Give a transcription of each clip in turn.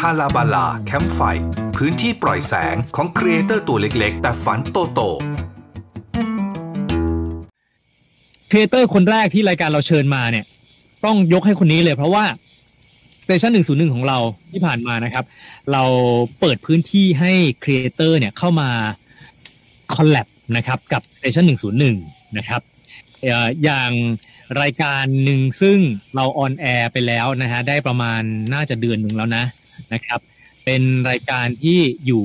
ฮาลาบาลาแคมป์ไฟ พื้นที่ปล่อยแสงของครีเอเตอร์ตัวเล็กๆ แต่ฝันโตโตครีเอเตอร์คนแรกที่รายการเราเชิญมาเนี่ย ต้องยกให้คนนี้เลย เพราะว่า Station หนึ่งศูนย์หนึ่งของเราที่ผ่านมานะครับ เราเปิดพื้นที่ให้ครีเอเตอร์เนี่ยเข้ามา collab นะครับ กับ Station หนึ่งศูนย์หนึ่งนะครับอย่าง รายการหนึ่งซึ่งเรา on air ไปแล้วนะฮะได้ประมาณน่าจะเดือนหนึ่งแล้วนะนะครับ เป็นรายการที่อยู่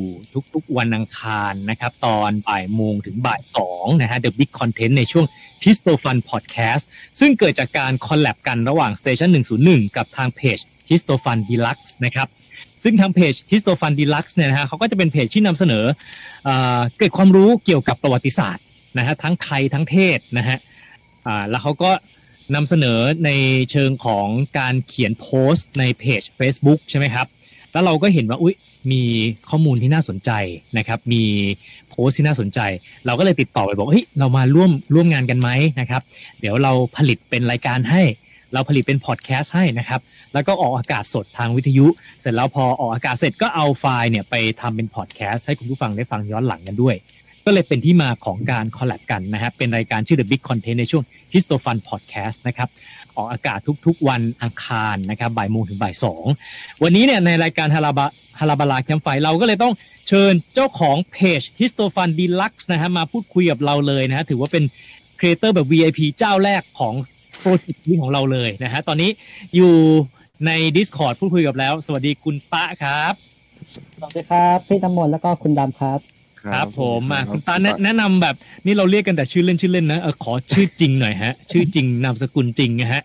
ทุกๆวันอังคารนะครับ ตอนบ่ายโมงถึงบ่ายสองนะฮะ The Big Content ในช่วง h i s t o f u n Podcast ซึ่งเกิดจากการ collab กันระหว่าง Station 101 กับทางเพจ h i s t o f u n Deluxe นะครับซึ่งทางเพจ h i s t o f u n Deluxe เนี่ยนะฮะเขาก็จะเป็นเพจที่นำเสนอเอเกร็ดความรู้เกี่ยวกับประวัติศาสตร์นะฮะทั้งไทยทั้งเทศนะฮะแล้วเขาก็ นำเสนอในเชิงของการเขียนโพสต์ในเพจ Facebook ใช่ไหมครับ แล้วเราก็เห็นว่าอุ๊ยมีข้อมูลที่น่าสนใจนะครับ มีโพสต์ที่น่าสนใจ เราก็เลยติดต่อไปบอกเฮ้ยเรามาร่วมร่วมงานกันไหมนะครับ เดี๋ยวเราผลิตเป็นรายการให้ เราผลิตเป็นพอดแคสต์ให้นะครับ แล้วก็ออกอากาศสดทางวิทยุ เสร็จแล้วพอออกอากาศเสร็จก็เอาไฟล์เนี่ยไปทำเป็นพอดแคสต์ให้คุณผู้ฟังได้ฟังย้อนหลังกันด้วย ก็เลยเป็นที่มาของการ collab กันนะครับเป็นรายการชื่อ The Big Content ในช่วง h i s t o f u n Podcast นะครับออกอากาศทุกๆวันอังคารนะครับบ่ายโมงถึงบ่ายสองวันนี้เนี่ยในรายการฮาลาบาฮาลาบาลาแคมป์ไฟเราก็เลยต้องเชิญเจ้าของเพจ h i s t o f u n Deluxe นะฮะมาพูดคุยกับเราเลยนะฮะถือว่าเป็นครีเอเตอร์แบบ VIP เจ้าแรกของโปรเจกต์นี้ของเราเลยนะฮะตอนนี้อยู่ใน Discord พูดคุยกับแล้ว สวัสดีคุณปะครับ สวัสดีครับ พี่น้ำมนต์แล้วก็คุณดำครับ ครับ ผมมาคุณตาแนะแนะนำแบบ นี่เราเรียกกันแต่ชื่อเล่นชื่อเล่นนะเออขอชื่อจริงหน่อยฮะ ชื่อจริงนามสกุลจริงนะฮะ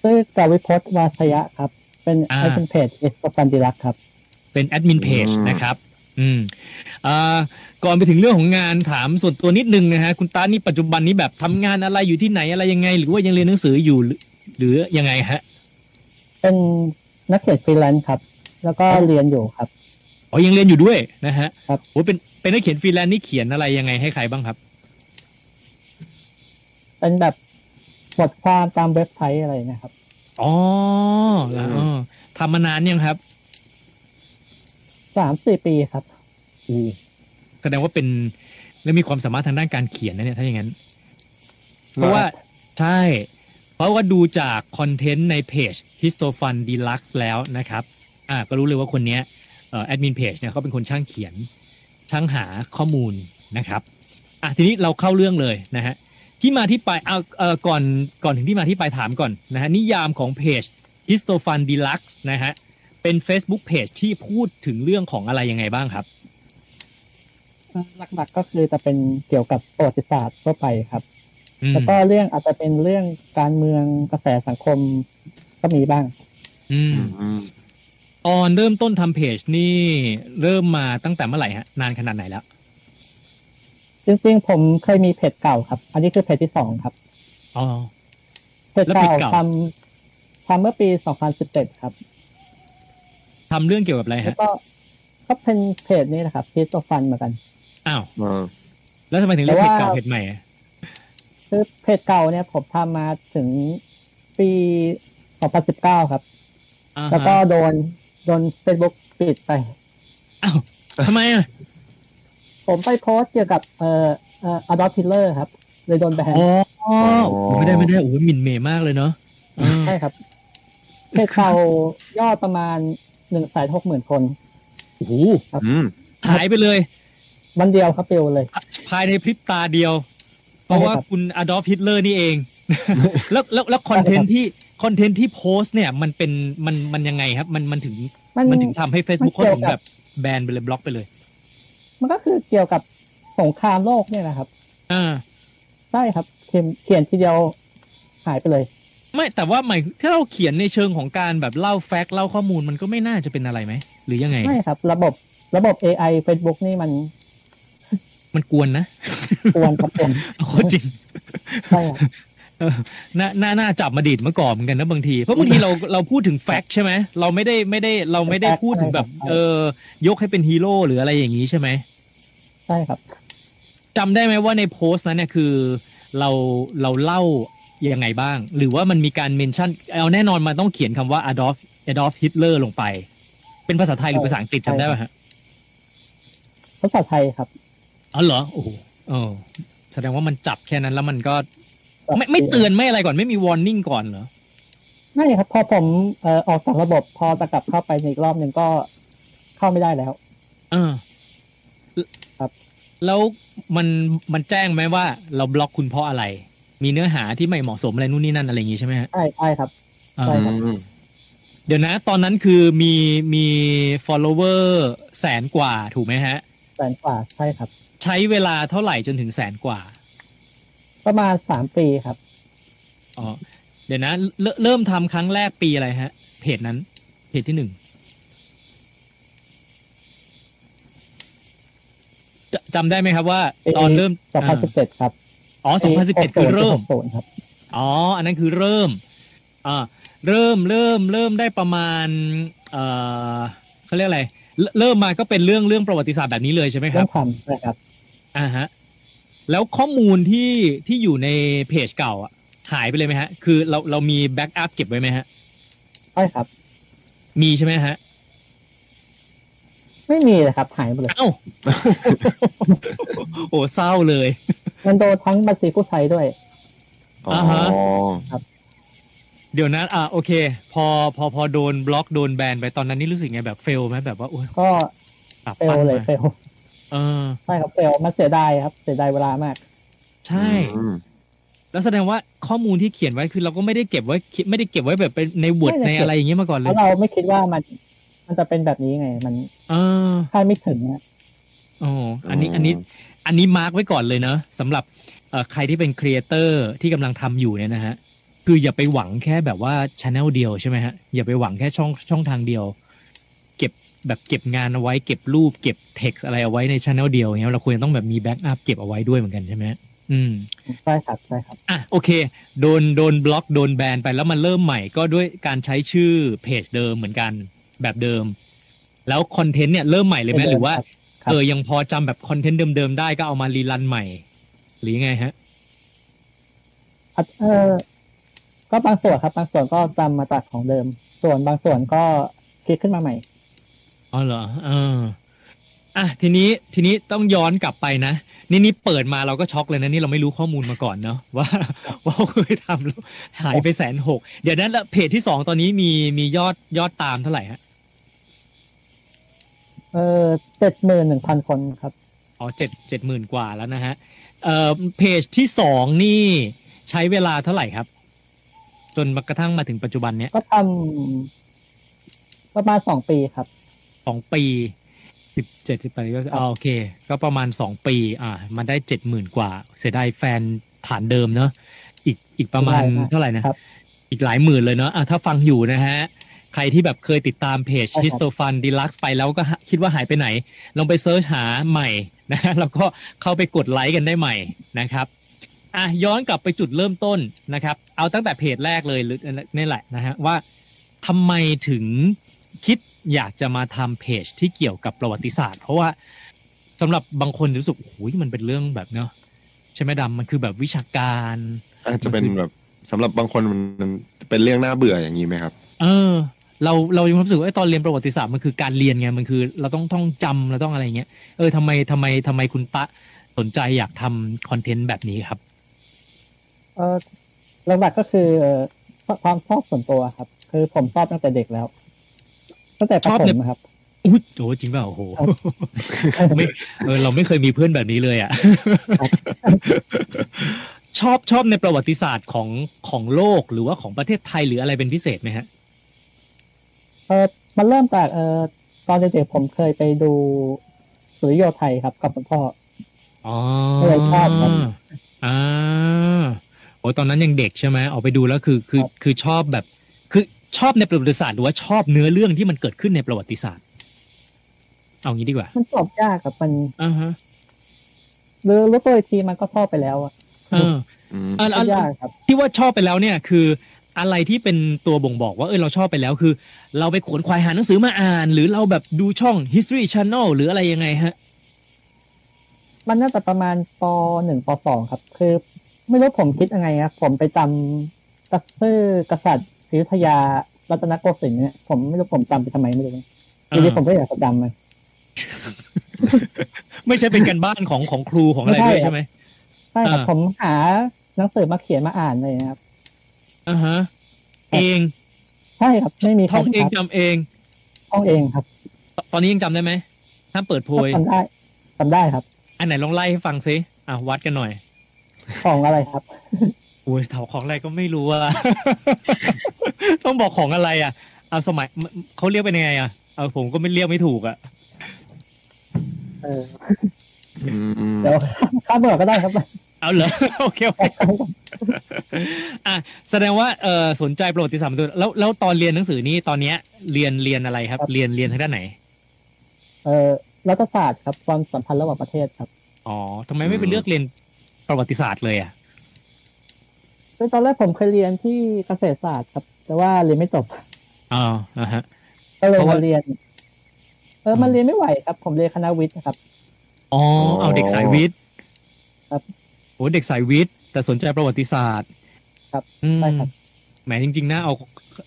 ชื่อกาวิพจน์วาสยะครับ เป็นอ่าไอเป็นเพจเอสปันดิลักครับ เป็นแอดมินเพจนะครับ อืมอ่าก่อนไปถึงเรื่องของงานถามส่วนตัวนิดนึงนะฮะ คุณตานี่ปัจจุบันนี้แบบทำงานอะไรอยู่ที่ไหนอะไรยังไง หรือว่ายังเรียนหนังสืออยู่หรือหรือยังไงฮะ เป็นนักเขียนฟรีแลนซ์ครับ แล้วก็เรียนอยู่ครับ อ๋อยังเรียนอยู่ด้วยนะฮะครับโอ้เป็นเป็นนักเขียนฟรีแลนซ์นี่เขียนอะไรยังไงให้ใครบ้างครับ เป็นแบบบทความตามเว็บไซต์อะไรนะครับ อ๋อแล้วอ๋อทำมานานยังครับสามสี่ปีครับอูแสดงว่าเป็นแล้วมีความสามารถทางด้านการเขียนนะเนี่ยถ้าอย่างนั้น เพราะว่าใช่ เพราะว่าดูจากคอนเทนต์ในเพจ h i s t o f u n Deluxe แล้วนะครับ อ่าก็รู้เลยว่าคนเนี้ยเอ่อ แอดมินเพจเนี่ยเขาเป็นคนช่างเขียนช่างหาข้อมูลนะครับอะทีนี้เราเข้าเรื่องเลยนะฮะที่มาที่ไปเอาเอ่อก่อนก่อนถึงที่มาที่ไปถามก่อนนะฮะนิยามของเพจ h i s t o f u n Deluxe นะฮะเป็น Facebook Page ที่พูดถึงเรื่องของอะไรยังไงบ้างครับหลักๆก็คือจะเป็นเกี่ยวกับประวัติศาสตร์ทั่วไปครับอืมแล้วก็เรื่องอาจจะเป็นเรื่องการเมืองกระแสสังคมก็มีบ้าง อืม อืมตอนเริ่มต้นทำเพจนี่เริ่มมาตั้งแต่เมื่อไหร่ฮะ นานขนาดไหนแล้ว จริงๆ ผมเคยมีเพจเก่าครับ อันนี้คือเพจที่สองครับ อ๋อ เพจเก่าแล้วเพจเก่าทำทำเมื่อปี2017ครับ ทำเรื่องเกี่ยวกับอะไรแล้วฮะ ก็ก็เป็นเพจนี้นะครับพีซโฟันเหมือนกัน อ้าวอ่าแล้วทำไมถึงเรียกแต่เพจว่าเก่าเพจใหม่อะคือเพจเก่าเนี่ยผมทำมาถึงปี2019ครับอ่าฮะแล้วก็โดน โดน Facebook ปิดไปอ้าวทำไมอะ ผมไปโพสต์เกี่ยวกับเอ่อเอ่อ Adolf Hitler ครับ เลยโดนแบนอ๋อโอ้โหไม่ได้ไม่ได้โอ้โหหมิ่นเมย์มากเลยเนาะอ่าใช่ครับเพจเก่ายอดประมาณหนึ่งแสนหกหมื่นคนโอ้โหอืมหายไปเลยวันเดียวครับปลิวเลย ภายในพริบตาเดียว เพราะว่าใช่ครับคุณอดอล์ฟฮิตเลอร์นี่เอง แล้วแล้วแล้ว content ที่ content ที่โพสต์เนี่ยมันเป็นมันมันยังไงครับ มันมันถึงมันมันถึงทำให้ Facebook มันเขาเกี่ยวถึงกับแบบแบนไปเลยบล็อกไปเลย มันก็คือเกี่ยวกับสงครามโลกเนี่ยนะครับ อ่าใช่ครับเขียนเขียนทีเดียวหายไปเลย ไม่แต่ว่าหมายถ้าเราเขียนในเชิงของการแบบเล่าแฟกต์เล่าข้อมูลมันก็ไม่น่าจะเป็นอะไรไหมหรือยังไงไม่ครับ ระบบระบบ AI Facebook นี่มัน มันกวนนะ กวนครับผมโอ้จริงใช่ครับเออ น่าน่าน่าจับมาดีดเมื่อก่อนเหมือนกันนะบางที เพราะบางทีเราเราพูดถึงแฟกต์ใช่ไหมเราไม่ได้ไม่ได้เราไม่ได้พูดถึงแบบ เออยกให้เป็นฮีโร่หรืออะไรอย่างนี้ใช่ไหมใช่ครับจำได้ไหมว่าในโพสต์นั้นเนี่ยคือ เราเราเล่ายังไงบ้าง หรือว่ามันมีการเมนชั่นเอาแน่นอนมันต้องเขียนคำว่า Adolf Adolf Hitler ลงไป เป็นภาษาไทยหรือภาษาอังกฤษจำได้ป่ะฮะภาษาไทยครับอ๋อเหรอโอ้โหเออแสดงว่ามันจับแค่นั้นแล้วมันก็ ไม่ไม่เตือนไม่อะไรก่อนไม่มี warning ก่อนเหรอไม่ครับ พอผมเอ่อออกจากระบบพอจะกลับเข้าไปในอีกรอบหนึ่งก็เข้าไม่ได้แล้วเออครับ แล้วมันมันแจ้งไหมว่า เราบล็อกคุณเพราะอะไร มีเนื้อหาที่ไม่เหมาะสมอะไรนู่นนี่นั่นอะไรอย่างงี้ใช่ไหมฮะใช่ใช่ครับอ่าใช่ครับอืมเดี๋ยวนะ ตอนนั้นคือมีมี follower แสนกว่าถูกไหมฮะ แสนกว่าใช่ครับ ใช้เวลาเท่าไหร่จนถึงแสนกว่า ประมาณสามปีครับอ๋อเดี๋ยวนะเรเริ่มทำครั้งแรกปีอะไรฮะ เพจนั้น เพจที่หนึ่งจจำได้ไหมครับว่า ตอนเริ่มสองพันสิบเจ็ดครับ อ๋อสองพันสิบเอ็ดคือเริ่มศูนย์ครับอ๋อ อันนั้นคือเริ่มอ่าเริ่มเริ่มเริ่มได้ประมาณ เอ่อเขาเรียกอะไร เริ่มเริ่มมาก็เป็นเรื่องเรื่องประวัติศาสตร์แบบนี้เลยใช่ไหมคเรื่รัอบงทำนะครับอ่าฮะ แล้วข้อมูลที่ที่อยู่ในเพจเก่าอะ หายไปเลยไหมฮะ คือเราเรามี backup เก็บไว้ไหมฮะใช่ครับ มีใช่ไหมฮะ ไม่มีเลยครับ หายหมดเลยเอ้าโอ้เศร้าเลย มันโดนทั้งบัญชีผู้ใช้ด้วยอ๋ออ่าฮะอเดี๋ยวนะอ่าโอเค พอพอพอโดนบล็อกโดนแบนไปตอนนั้นนี่รู้สึกไงแบบ fail ไหมแบบว่าโอ้ยก็ปรับ fail ปั้นเลยมา fail เออใช่ครับ fail มันเสียดายครับ เสียดายเวลามาก ใช่อืมแล้วแสดงว่าข้อมูลที่เขียนไว้คือเราก็ไม่ได้เก็บไว้ไม่ได้เก็บไว้แบบเป็นใน Word ไม่ในได้เก็บอะไรอย่างเงี้ยมาก่อนเลแล้ยวเราไม่คิดว่ามัน มันจะเป็นแบบนี้ไง มันเออคาดไม่ถึงนะอ๋ออันนี้อันนี้ อันนี้ mark ไว้ก่อนเลยเนอะสำหรับเอ่อใครที่เป็น creator ที่กำลังทำอยู่เนี่ยนะฮะคืออย่าไปหวังแค่แบบว่าช n แนลเดียวใช่ไหมฮะอย่าไปหวังแค่ช่องช่องทางเดียวเก็บ แบบเก็บงานเอาไว้เก็บรูปเก็บเท็กซ์อะไรเอาไว้ในช n แนลเดียวอย่างเงี้ยเราควรจะต้องแบบมี backup เก็บเอาไว้ด้วยเหมือนกันใช่ไหมฮะอืมใช่ครับใช่ครับอะโอเค โดนโดนบล็อกโดน ban ไปแล้วมันเริ่มใหม่ก็ด้วยการใช้ชื่อเพจเดิมเหมือนกันแบบเดิม แล้ว content เนี่ยเริ่มใหม่เลยไหมเดิมหรือว่าครับครับเออยังพอจำแบบ content เดิมๆได้ก็เอามา rerun ใหม่ หรือยังไงฮะอะเออก็บางส่วนครับ บางส่วนก็จำมาจากของเดิม ส่วนบางส่วนก็คิดขึ้นมาใหม่ อ๋อเหรอเอออะทีนี้ทีนี้ต้องย้อนกลับไปนะนี่นี่เปิดมาเราก็ช็อกเลยนะนี่เราไม่รู้ข้อมูลมาก่อนเนาะว่าว่าเคยทำแล้วหายไปแสนหกเดี๋ยวนั้นละเพจที่สองตอนนี้มีมียอดยอดตามเท่าไหร่ฮะเออเจ็ดหมื่นหนึ่งพันคนครับอ๋อเจ็ดเจ็ดหมื่นกว่าแล้วนะฮะเอ่อเพจที่สองนี่ใช้เวลาเท่าไหร่ครับ จนมากระทั่งมาถึงปัจจุบันเนี้ยก็ทำประมาณสองปีครับ สองปีสิบเจ็ดสิบแปดก็อ๋อโอเค ก็ประมาณสองปี อ่า มันได้เจ็ดหมื่นกว่า เสียดายแฟนฐานเดิมเนอะอีกอีกประมาณใช่ครับเท่าไหร่นะครับอีกหลายหมื่นเลยเนอะอะถ้าฟังอยู่นะฮะ ใครที่แบบเคยติดตามเพจใช่ครับฮิสโตฟันดีลักซ์ไปแล้วก็คิดว่าหายไปไหน ลองไปเซิร์ชหาใหม่นะฮะแล้วก็เข้าไปกดไลค์กันได้ใหม่นะครับอะย้อนกลับไปจุดเริ่มต้นนะครับ เอาตั้งแต่เพจแรกเลยหรือนี่แหละนะฮะว่าทำไมถึงคิด อยากจะมาทำเพจที่เกี่ยวกับประวัติศาสตร์ เพราะว่าสำหรับบางคนรู้สึกโอ้ยมันเป็นเรื่องแบบเนาะใช่ไหมดำมันคือแบบวิชาการ อาจจะเป็นแบบสำหรับบางคนมันเป็นเรื่องน่าเบื่ออย่างนี้ไหมครับ เออ เราเรายังรู้สึกว่าไอ้ตอนเรียนประวัติศาสตร์มันคือการเรียนไงมันคือ เราต้องท่องจำเราต้องอะไรเงี้ยเออทำไมทำไมทำไมคุณตะสนใจอยากทำคอนเทนต์แบบนี้ครับ เออหลักๆก็คือเอ่อความชอบส่วนตัวครับ คือผมชอบตั้งแต่เด็กแล้ว ตั้งแต่ประชอบถเนี่ยมครับอุ้ยโอ้จริงเปล่าโอ้โหไม่เออเราไม่เคยมีเพื่อนแบบนี้เลยอะชอบชอบในประวัติศาสตร์ของของโลกหรือว่าของประเทศไทยหรืออะไรเป็นพิเศษไหมฮะเออมันเริ่มจากเออตอนเด็กๆผมเคยไปดูสุริโยไทยครับกับคุณพ่ออ๋อก็เลยชอบครับอ่าโอ้ตอนนั้นยังเด็กใช่ไหมออกไปดูแล้วคือคือครับคือชอบแบบคือ ชอบในประวัติศาสตร์หรือว่าชอบเนื้อเรื่องที่มันเกิดขึ้นในประวัติศาสตร์ เอางี้ดีกว่า มันตอบยากครับมันอ่าฮะหรือรู้ตัวอีกทีมันก็ชอบไปแล้วอะเอออืมอันอันยากครับ ที่ว่าชอบไปแล้วเนี่ยคืออะไรที่เป็นตัวบ่งบอกว่าเออเราชอบไปแล้วคือ เราไปขวนขวายหาหนังสือมาอ่าน หรือเราแบบดูช่อง history channel หรืออะไรยังไงฮะ มันน่าจะประมาณปหนึ่งปสองครับ คือ ไม่รู้ผมคิดยังไงครับผมไปจำตัซื่อกษัตริย์ศรี อยุธยารัตนโกสินทร์เนี่ยผมไม่รู้ผมจำไปทำไมไม่รู้ทีนี้ผมก็อยากจะจำมันไม่ใช่เป็นการบ้านของของครูของอะไรด้วยใช่ไหมใช่ครับอ่าผมหาหนังสือมาเขียนมาอ่านเลยนะครับอ่าฮะ เองใช่ครับ ไม่มีใครท่องเองครับจำเองท่องเองครับตตอนนี้ยังจำได้ไหมถ้าเปิดโพยจำได้จำได้ครับ อันไหนลองไล่ให้ฟังซิอะวัดกันหน่อย ของอะไรครับ โอ้ยเถาของอะไรก็ไม่รู้อะต้องบอกของอะไรอะเอาสมัยเขาเรียกเป็นยังไงอะเอาผมก็ไม่เรียกไม่ถูกอะเอออืมเดี๋ยวข้ามเบอร์ก็ได้ครับ เอาเหรอโอเคโอเคอะแสดงว่าเออสนใจประวัติศาสตร์มาด้วยแล้วแล้วตอนเรียนหนังสือนี่ตอนเนี้ย เรียนเรียนอะไรครับครับ เรียนเรียนทางด้านไหน เออรัฐศาสตร์ครับความสัมพันธ์ระหว่างประเทศครับอ๋อทำไมไม่ไปเลือกเรียนประวัติศาสตร์เลยอะ คือตอนแรกผมเคยเรียนที่เกษตรศาสตร์ครับ แต่ว่าเรียนไม่จบอ๋ออ่าฮะก็เลยเพราะว่ามาเรียน เออมันเรียนไม่ไหวครับ ผมเรียนคณะวิทย์นะครับอ๋อเอาเด็กสายวิทย์ครับโอ้เด็กสายวิทย์แต่สนใจประวัติศาสตร์ ครับอืมใช่ครับแหมจริงๆนะเอา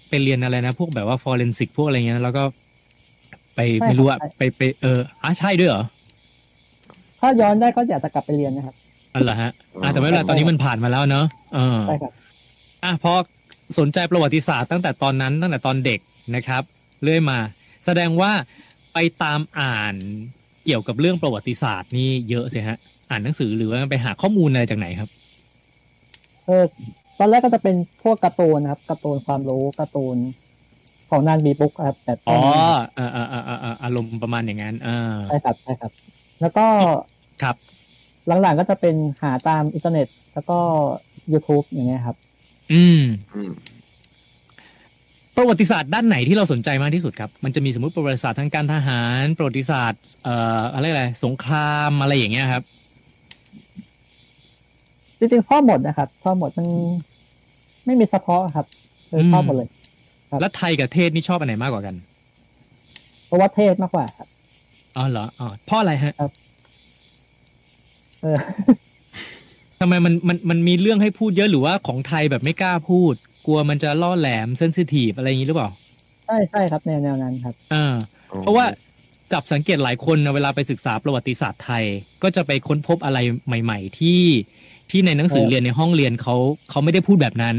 ไปเรียนอะไรนะ พวกแบบว่าฟอร์เรนซิกพวกอะไรเงี้ยแล้วก็ ไปใช่ไม่รู้อะครับไปไปเอออะใช่ด้วยเหรอถ้าย้อนได้ก็อยากจะกลับไปเรียนนะครับ อันเหรอฮะอะแต่ไม่เป็นไรตอนนี้มันผ่านมาแล้วเนอะเออใช่ครับอะพอสนใจประวัติศาสตร์ตั้งแต่ตอนนั้นตั้งแต่ตอนเด็กนะครับ เรื่อยมา แสดงว่าไปตามอ่านเกี่ยวกับเรื่องประวัติศาสตร์นี่เยอะสิฮะ อ่านหนังสือหรือว่าไปหาข้อมูลอะไรจากไหนครับ เออตอนแรกก็จะเป็นพวกการ์ตูนนะครับการ์ตูนความรู้การ์ตูนของนานบีบุ๊กครับแบบอ๋อเออเออเออเออเอออารมณ์ประมาณอย่างนั้นอ่าใช่ครับใช่ครับ แล้วก็ครับ หลังๆก็จะเป็นหาตามอินเทอร์เน็ต แล้วก็ YouTube อย่างเงี้ยครับอืมอืม ประวัติศาสตร์ด้านไหนที่เราสนใจมากที่สุดครับ มันจะมีสมมติประวัติศาสตร์ทางการทหาร ประวัติศาสตร์ เอ่ออะไรอะไรสงครามอะไรอย่างเงี้ยครับ จริงๆชอบหมดนะครับชอบหมดมันไม่มีเฉพาะครับเอออืมชอบหมดเลยครับแล้วไทยกับเทศนี่ชอบอันไหนมากกว่ากันเพราะว่าเทศมากกว่าครับอ๋อเหรออ๋อเพราะอะไรฮะเออ ทำไมมันมันมันมีเรื่องให้พูดเยอะหรือว่าของไทยแบบไม่กล้าพูด กลัวมันจะล่อแหลมเซนซิทีฟอะไรอย่างนี้หรือเปล่าใช่ใช่ครับแนวแนวนั้นครับอ่าเพราะว่าจับสังเกตหลายคนนะเวลาไปศึกษาประวัติศาสตร์ไทย ก็จะไปค้นพบอะไรใหม่ ๆ ที่ที่ในหนังสือเออเรียนในห้องเรียนเขาเขาไม่ได้พูดแบบนั้น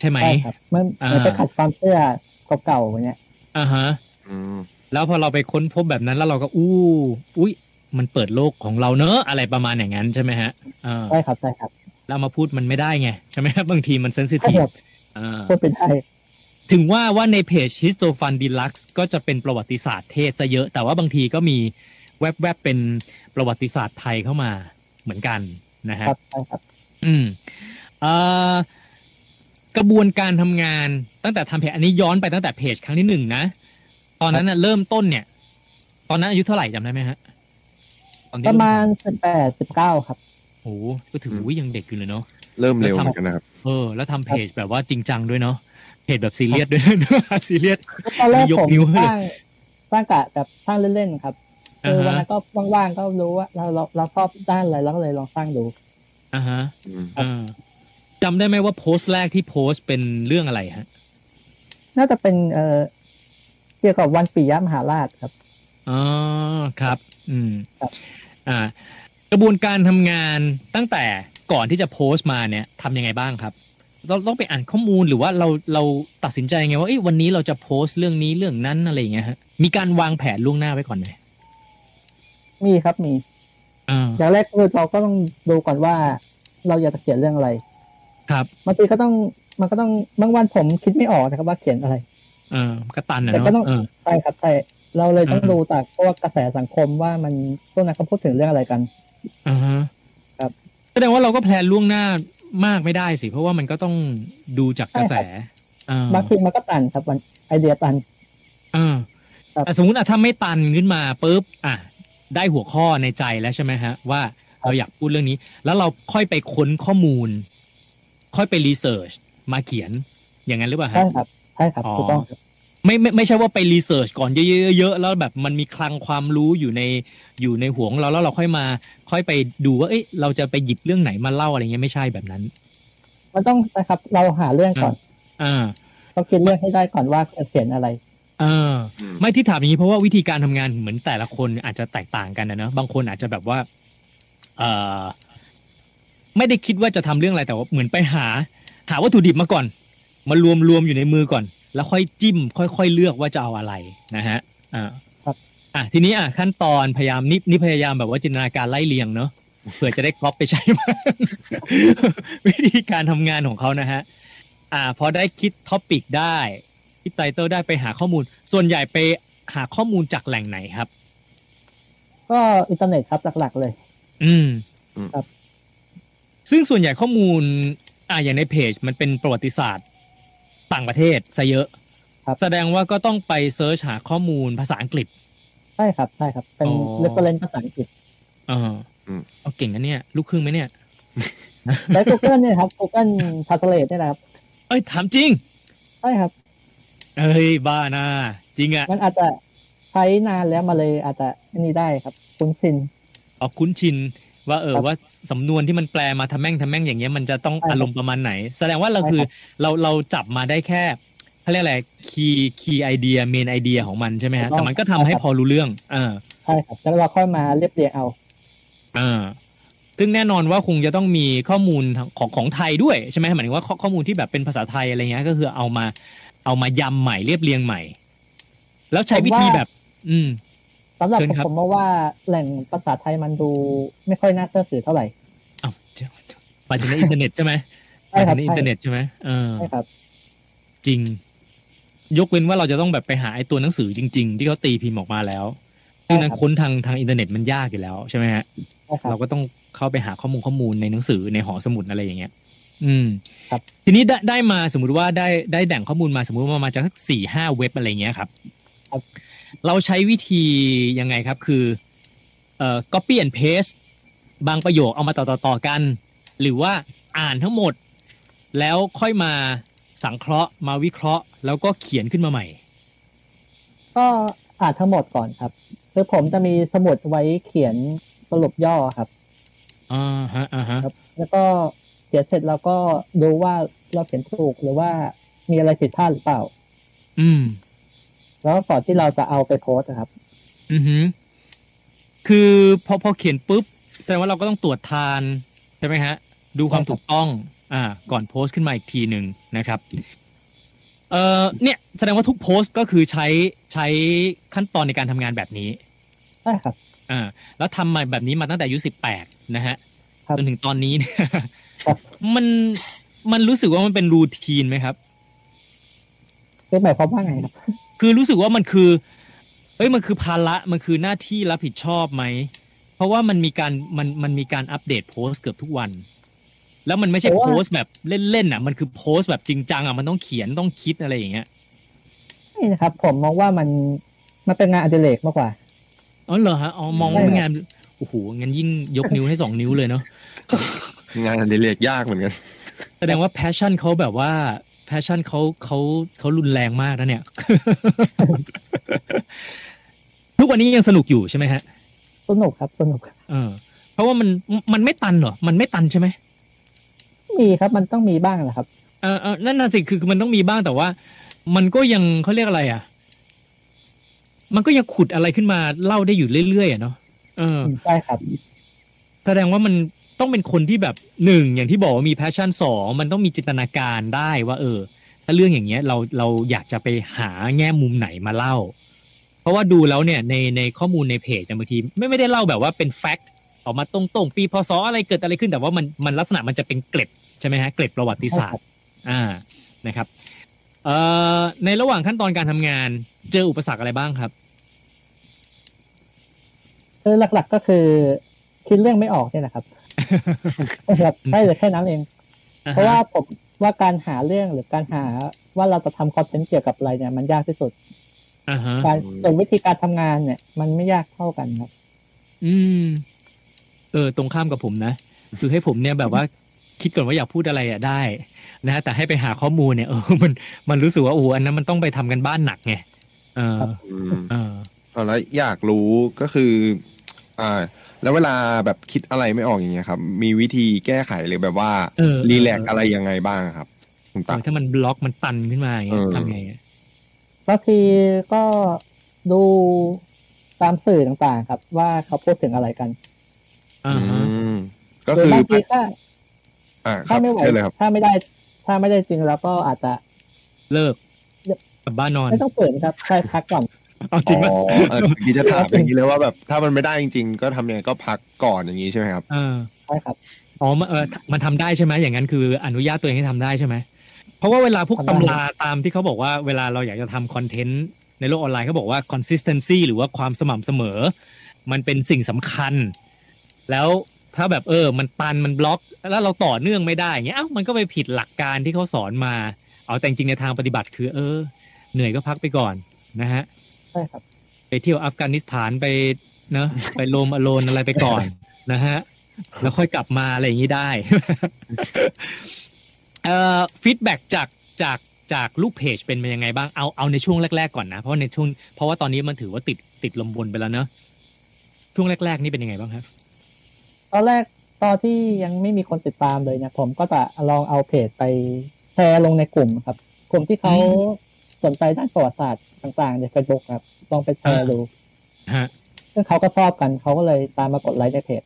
ใช่ไหมใช่ครับมันอ่ามัมันไปขัดความเชื่อเก่าๆอย่างเงี้ยอ่าฮะอืมแล้วพอเราไปค้นพบแบบนั้นแล้วเราก็อู้ อุ้ย มันเปิดโลกของเราเนอะอะไรประมาณอย่างนั้นใช่ไหมฮะอ่าใช่ครับใช่ครับแล้วมาพูดมันไม่ได้ไงใช่ไหมครับบางทีมันเซนซิใช่ทีฟครับอ่าพูดเป็นไทยถึงว่าว่าในเพจ h i s t o f u n Deluxe ก็จะเป็นประวัติศาสตร์เทศซะเยอะ แต่ว่าบางทีก็มีแวบๆเป็นประวัติศาสตร์ไทยเข้ามาเหมือนกันนะฮะครับใช่ครับ อืมเอ่อกระบวนการทำงานตั้งแต่ทำเพจอันนี้ย้อนไปตั้งแต่เพจครั้งที่หนึ่งนะ ตอนนั้นน่ะเริ่มต้นเนี่ย ตอนนั้นอายุเท่าไหร่จำได้ไหมฮะตอนที่ ประมาณสิบแปดสิบเก้าครับโอ้โหก็ถือว่ายังเด็กอยู่เลยเนาะเริ่มเร็วเหมือนกันนะครับเออ แล้วทำเพจแบบว่าจริงจังด้วยเนาะเพจแบบซีเรียสด้วยนะซีเรียสตอนแรกยกผมนิ้วให้สร้างสร้างกะแบบสร้างเล่นๆครับคือวันอ่านั้นฮะก็ว่างๆก็รู้ว่าเราเราเราชอบด้านอะไรเราก็เลยลองสร้างดูอ่าฮะอืมอ่าจำได้ไหมว่าโพสต์แรกที่โพสต์เป็นเรื่องอะไรฮะ น่าจะเป็นเอ่อเกี่ยวกับวันปิยมหาราชครับ อ๋อครับ อืมครับอ่า กระบวนการทำงานตั้งแต่ก่อนที่จะโพสต์มาเนี่ยทำยังไงบ้างครับเราต้องไปอ่านข้อมูลหรือว่าเราเราตัดสินใจไงว่าเอ้ยวันนี้เราจะโพสต์เรื่องนี้เรื่องนั้นอะไรอย่างเงี้ยฮะมีการวางแผนล่วงหน้าไว้ก่อนไหมมีครับมีอ่าอย่างแรกคือเราก็ต้องดูก่อนว่า เราอยากจะเขียนเรื่องอะไร ครับบางทีก็ต้องมันก็ต้องบางวันผมคิดไม่ออกนะครับว่าเขียนอะไรเออก็ตันนะแต่ก็เนาะต้องเออใช่ครับใช่ เราเลยต้องอืมดูจากพวกกระแสสังคมว่ามันพวกนั้นเขาพูดถึงเรื่องอะไรกันอ่าฮะครับแสดงว่าเราก็แพลนล่วงหน้ามากไม่ได้สิ เพราะว่ามันก็ต้องดูจากกระแสอ่าบางทีมันก็ตันครับมันไอเดียตันอ่าครับแต่สมมติอะถ้าไม่ตันขึ้นมาปุ๊บอะได้หัวข้อในใจแล้วใช่ไหมฮะ ว่าเราอยากพูดเรื่องนี้ แล้วเราค่อยไปค้นข้อมูล ค่อยไปรีเสิร์ชมาเขียนอย่างนั้นหรือเปล่าใช่ฮะครับใช่ครับอ๋อถูกต้องครับ ไม่ไม่ไม่ใช่ว่าไปรีเสิร์ชก่อนเยอะๆๆแล้วแบบมันมีคลังความรู้อยู่ในอยู่ในหัวของเราแล้วเราค่อยมา ค่อยไปดูว่าเอ้ยเราจะไปหยิบเรื่องไหนมาเล่าอะไรเงี้ยไม่ใช่แบบนั้น มันต้องนะครับ เราหาเรื่องก่อน อ่าต้องคิดเรื่องให้ได้ก่อนว่าจะเขียนอะไรอ่าอืมไม่ที่ถามอย่างนี้เพราะว่าวิธีการทำงานเหมือนแต่ละคนอาจจะแตกต่างกันนะเนอะบางคนอาจจะแบบว่า เอ่อไม่ได้คิดว่าจะทำเรื่องอะไรแต่ว่าเหมือนไปหา หาวัตถุดิบมาก่อน มารวมรวมอยู่ในมือก่อน แล้วค่อยจิ้ม ค่อยๆเลือกว่าจะเอาอะไรนะฮะอ่าครับอะทีนี้อะขั้นตอนพยายามนี่นี่พยายามแบบว่าจินตนาการไล่เรียงเนอะเผื่อจะได้ก๊อปไปใช้บ้างวิธีการทำงานของเขานะฮะอ่าพอได้คิด topic ได้คิด title ได้ไปหาข้อมูล ส่วนใหญ่ไปหาข้อมูลจากแหล่งไหนครับ ก็อินเทอร์เน็ตครับหลักๆเลย อืมอืมครับ ซึ่งส่วนใหญ่ข้อมูล อ่าอย่างในเพจมันเป็นประวัติศาสตร์ ต่างประเทศซะเยอะครับ แสดงว่าก็ต้องไป search หาข้อมูลภาษาอังกฤษ ใช่ครับใช่ครับ เป็นอ๋อ reference ภาษาอังกฤษอ่าอืมเอาเก่งนะเนี่ย ลูกครึ่งไหมเนี่ยใช้ Google เนี่ยครับ Google Translate เนี่ยนะครับเอ้ยถามจริง ใช่ครับ เอ้ยบ้านะจริงอะมันอาจจะใช้นานแล้วมาเลยอาจจะอันนี้ได้ครับ คุ้นชินเอาคุ้นชิน ว่าเออครับว่าสำนวนที่มันแปลมาทะแม่งทะแม่งอย่างเงี้ยมันจะต้องใช่ครับอารมณ์ประมาณไหน แสดงว่าเราใช่คือครับเราเราจับมาได้แค่เขาเรียกอะไร key key idea main idea ของมันใช่ไหมฮะถูกต้องแต่มันก็ทำให้ใช่ครับพอรู้เรื่องอ่าใช่ครับแล้วเราค่อยมาเรียบเรียงเอาอ่าซึ่งแน่นอนว่าคงจะต้องมีข้อมูลของของไทยด้วยใช่ไหมหมายถึงว่าข้อข้อมูลที่แบบเป็นภาษาไทยอะไรเงี้ยก็คือเอามา เอามายำใหม่เรียบเรียงใหม่ แล้วใช้วิธีแบบ อืม สำหรับเชิญผมครับผมมองว่าแหล่งภาษาไทยมันดูไม่ค่อยน่าเชื่อถือเท่าไหร่เอ้าเดี๋ยวไปถึงในอินเทอร์เน็ตใช่ไหมใช่ครับไปถึงในอินเทอร์เน็ตใช่ไหมเออใช่ครับ จริง ยกเว้นว่าเราจะต้องแบบไปหาไอ้ตัวหนังสือจริง ๆ ที่เขาตีพิมพ์ออกมาแล้วซึ่งนั้นใช่ครับค้นทางทางอินเทอร์เน็ตมันยากอยู่แล้วใช่ไหมฮะใช่ครับเราก็ต้องเข้าไปหาข้อมูลข้อมูลในหนังสือในหอสมุดอะไรอย่างเงี้ย อืม ครับ ทีนี้ได้ได้มาสมมุติว่าได้ได้แด่งข้อมูลมาสมมุติว่ามาจากสักสี่ห้าเว็บอะไรเงี้ยครับครับ เราใช้วิธียังไงครับ คือเอ่อ copy and paste บางประโยคเอามาต่อต่อต่อกัน หรือว่าอ่านทั้งหมด แล้วค่อยมาสังเคราะห์มาวิเคราะห์ แล้วก็เขียนขึ้นมาใหม่ ก็อ่านทั้งหมดก่อนครับคือผมจะมีสมุดไว้เขียนสรุปย่อครับอ่าฮะอ่าฮะครับแล้วก็เขียนเสร็จแล้วก็ดูว่าเราเขียนถูกหรือว่ามีอะไรผิดพลาดหรือเปล่า อืม แล้วก่อนที่เราจะเอาไปโพสต์นะครับ อือหือคือพอพอเขียนปุ๊บแสดงว่าเราก็ต้องตรวจทานใช่ไหมฮะ ดูความใช่ครับถูกต้อง อ่า ก่อนโพสต์ขึ้นมาอีกทีหนึ่งนะครับ เอ่อเนี่ย แสดงว่าทุกโพสต์ก็คือใช้ใช้ขั้นตอนในการทำงานแบบนี้ใช่ครับ อ่า แล้วทำมาแบบนี้มาตั้งแต่อายุสิบแปดนะฮะครับจนถึงตอนนี้เนี่ยครับมันมันรู้สึกว่ามันเป็นรูทีนไหมครับคือหมายความว่าไงครับ คือรู้สึกว่ามันคือเอ้ยมันคือภาระมันคือหน้าที่รับผิดชอบไหม เพราะว่ามันมีการมันมันมีการอัปเดตโพสต์เกือบทุกวัน แล้วมันไม่ใช่แต่ว่าโพสต์แบบเล่นๆอะ มันคือโพสต์แบบจริงจังอะมันต้องเขียนต้องคิดอะไรอย่างเงี้ยนี่นะครับ ผมมองว่ามันมันเป็นงานอดิเรกมากกว่าอ๋อเหรอฮะอ๋อมองว่าใช่เป็นครับงานโอ้โหงั้นยิ่งยกนิ้วให้สองนิ้วเลยเนาะงานอดิเรกยากเหมือนกัน แสดงว่า passion เขาแบบว่า แพชชั่นเขาเขาเขารุนแรงมากนะเนี่ย ทุกวันนี้ยังสนุกอยู่ใช่ไหมฮะ สนุกครับสนุกเออเพราะว่ามันมันไม่ตันเหรอ มันไม่ตันใช่ไหมมีครับมันต้องมีบ้างแหละครับเออเออนั่นน่ะสิคือคือมันต้องมีบ้างแต่ว่า มันก็ยังเขาเรียกอะไร อะ มันก็ยังขุดอะไรขึ้นมาเล่าได้อยู่เรื่อยๆอะเนาะเออใช่ครับ แสดงว่ามัน ต้องเป็นคนที่แบบหนึ่งอย่างที่บอกว่ามี passion สองมันต้องมีจินตนาการได้ว่า เออ ถ้าเรื่องอย่างเงี้ยเราเราอยากจะไปหาแง่มุมไหนมาเล่า เพราะว่าดูแล้วเนี่ยในในข้อมูลในเพจอะบางทีไม่ไม่ได้เล่าแบบว่าเป็น fact ออกมาตรงๆ ปีพศอะไรเกิดอะไรขึ้นแต่ว่ามันมันลักษณะมันจะเป็นเกร็ดใช่ไหมฮะเกร็ดประวัติศาสตร์ อ่านะครับเอ่อในระหว่างขั้นตอนการทำงาน เจออุปสรรคอะไรบ้างครับคือหลัก ๆก็คือคิดเรื่องไม่ออกเนี่ยนะครับ ครับใช่เลยแค่นั้นเอง เพราะว่าผมว่าการหาเรื่องหรือการหาว่าเราจะทำคอนเทนต์เกี่ยวกับอะไรเนี่ย มันยากที่สุดอ่าฮะการส่วนวิธีการทำงานเนี่ย มันไม่ยากเท่ากันครับ อืม เออ ตรงข้ามกับผมนะ คือให้ผมเนี่ยแบบว่าคิดก่อนว่าอยากพูดอะไรอะได้ นะฮะแต่ให้ไปหาข้อมูลเนี่ยเออมันมันรู้สึกว่าโอ้โหอันนั้นมันต้องไปทำกันบ้านหนักไงเอออืมเออเอาแล้วอยากรู้ก็คือ อ่า แล้วเวลาแบบคิดอะไรไม่ออกอย่างเงี้ยครับ มีวิธีแก้ไขหรือแบบว่าเออ relax อะไรยังไงบ้างครับคุณตะเออถ้ามันบล็อกมันตันขึ้นมาอย่างเงี้ยเออทำไงอะบางทีก็ดูตามสื่อต่างๆ ครับ ว่าเขาพูดถึงอะไรกันอ่าฮะอืมก็หรืคือบางทีถ้าอ่าครัถ้าบไม่ไหวใช่เลยครับถ้าไม่ได้ ถ้าไม่ได้จริงแล้วก็อาจจะเลิกกลับบ้านนอนไม่ต้องเปิดนะครับใช่พักก่อน เอาจริงอ๋ป่ะอเออพี่จะถามอย่างนี้เลยว่าแบบถ้ามันไม่ได้จริง ๆ ก็ทำยังไงก็พักก่อนอย่างนี้ใช่ไหมครับเออใช่ครับอ๋อมันเออมันทำได้ใช่ไหมอย่างนั้นคืออนุญาตตัวเองให้ทำได้ใช่ไหมเพราะว่าเวลาพวกทำได้ตำราตามที่เขาบอกว่าเวลาเราอยากจะทำคอนเทนต์ในโลกออนไลน์เขาบอกว่า consistency หรือว่าความสม่ำเสมอ มันเป็นสิ่งสำคัญ แล้วถ้าแบบเออ มันตันมันบล็อก แล้วเราต่อเนื่องไม่ได้อย่างเงี้ยเอ้ามันก็ไปผิดหลักการที่เขาสอนมา เอาแต่จริงๆในทางปฏิบัติคือ เออ เหนื่อยก็พักไปก่อนนะฮะ ใช่ครับไปเที่ยวอัฟกานิสถานไปเนอะไปโรมอโลนอะไรไปก่อนนะฮะ แล้วค่อยกลับมาอะไรอย่างนี้ได้ เอ่อฟีดแบ็จากจากจากลูกเพจเป็นยังไงบ้างเอาเอาในช่วงแรกๆก่อนนะ เพราะว่าในช่วงเพราะว่าตอนนี้มันถือว่าติดติดลมบนไปแล้วเนอะช่วงแรก ๆ นี่เป็นยังไงบ้างครับตอนแรกตอนที่ยังไม่มีคนติดตามเลยเนี่ยผมก็จะลองเอาเพจไปแชร์ลงในกลุ่มครับ กลุ่มที่เขาอืม สนใจด้านประวัติศาสตร์ต่างๆในเฟซบุ๊กครับ ลองไปแชร์อ่าดูฮะซึ่งเขาก็ชอบกันเขาก็เลยตามมากดไลค์ในเพจ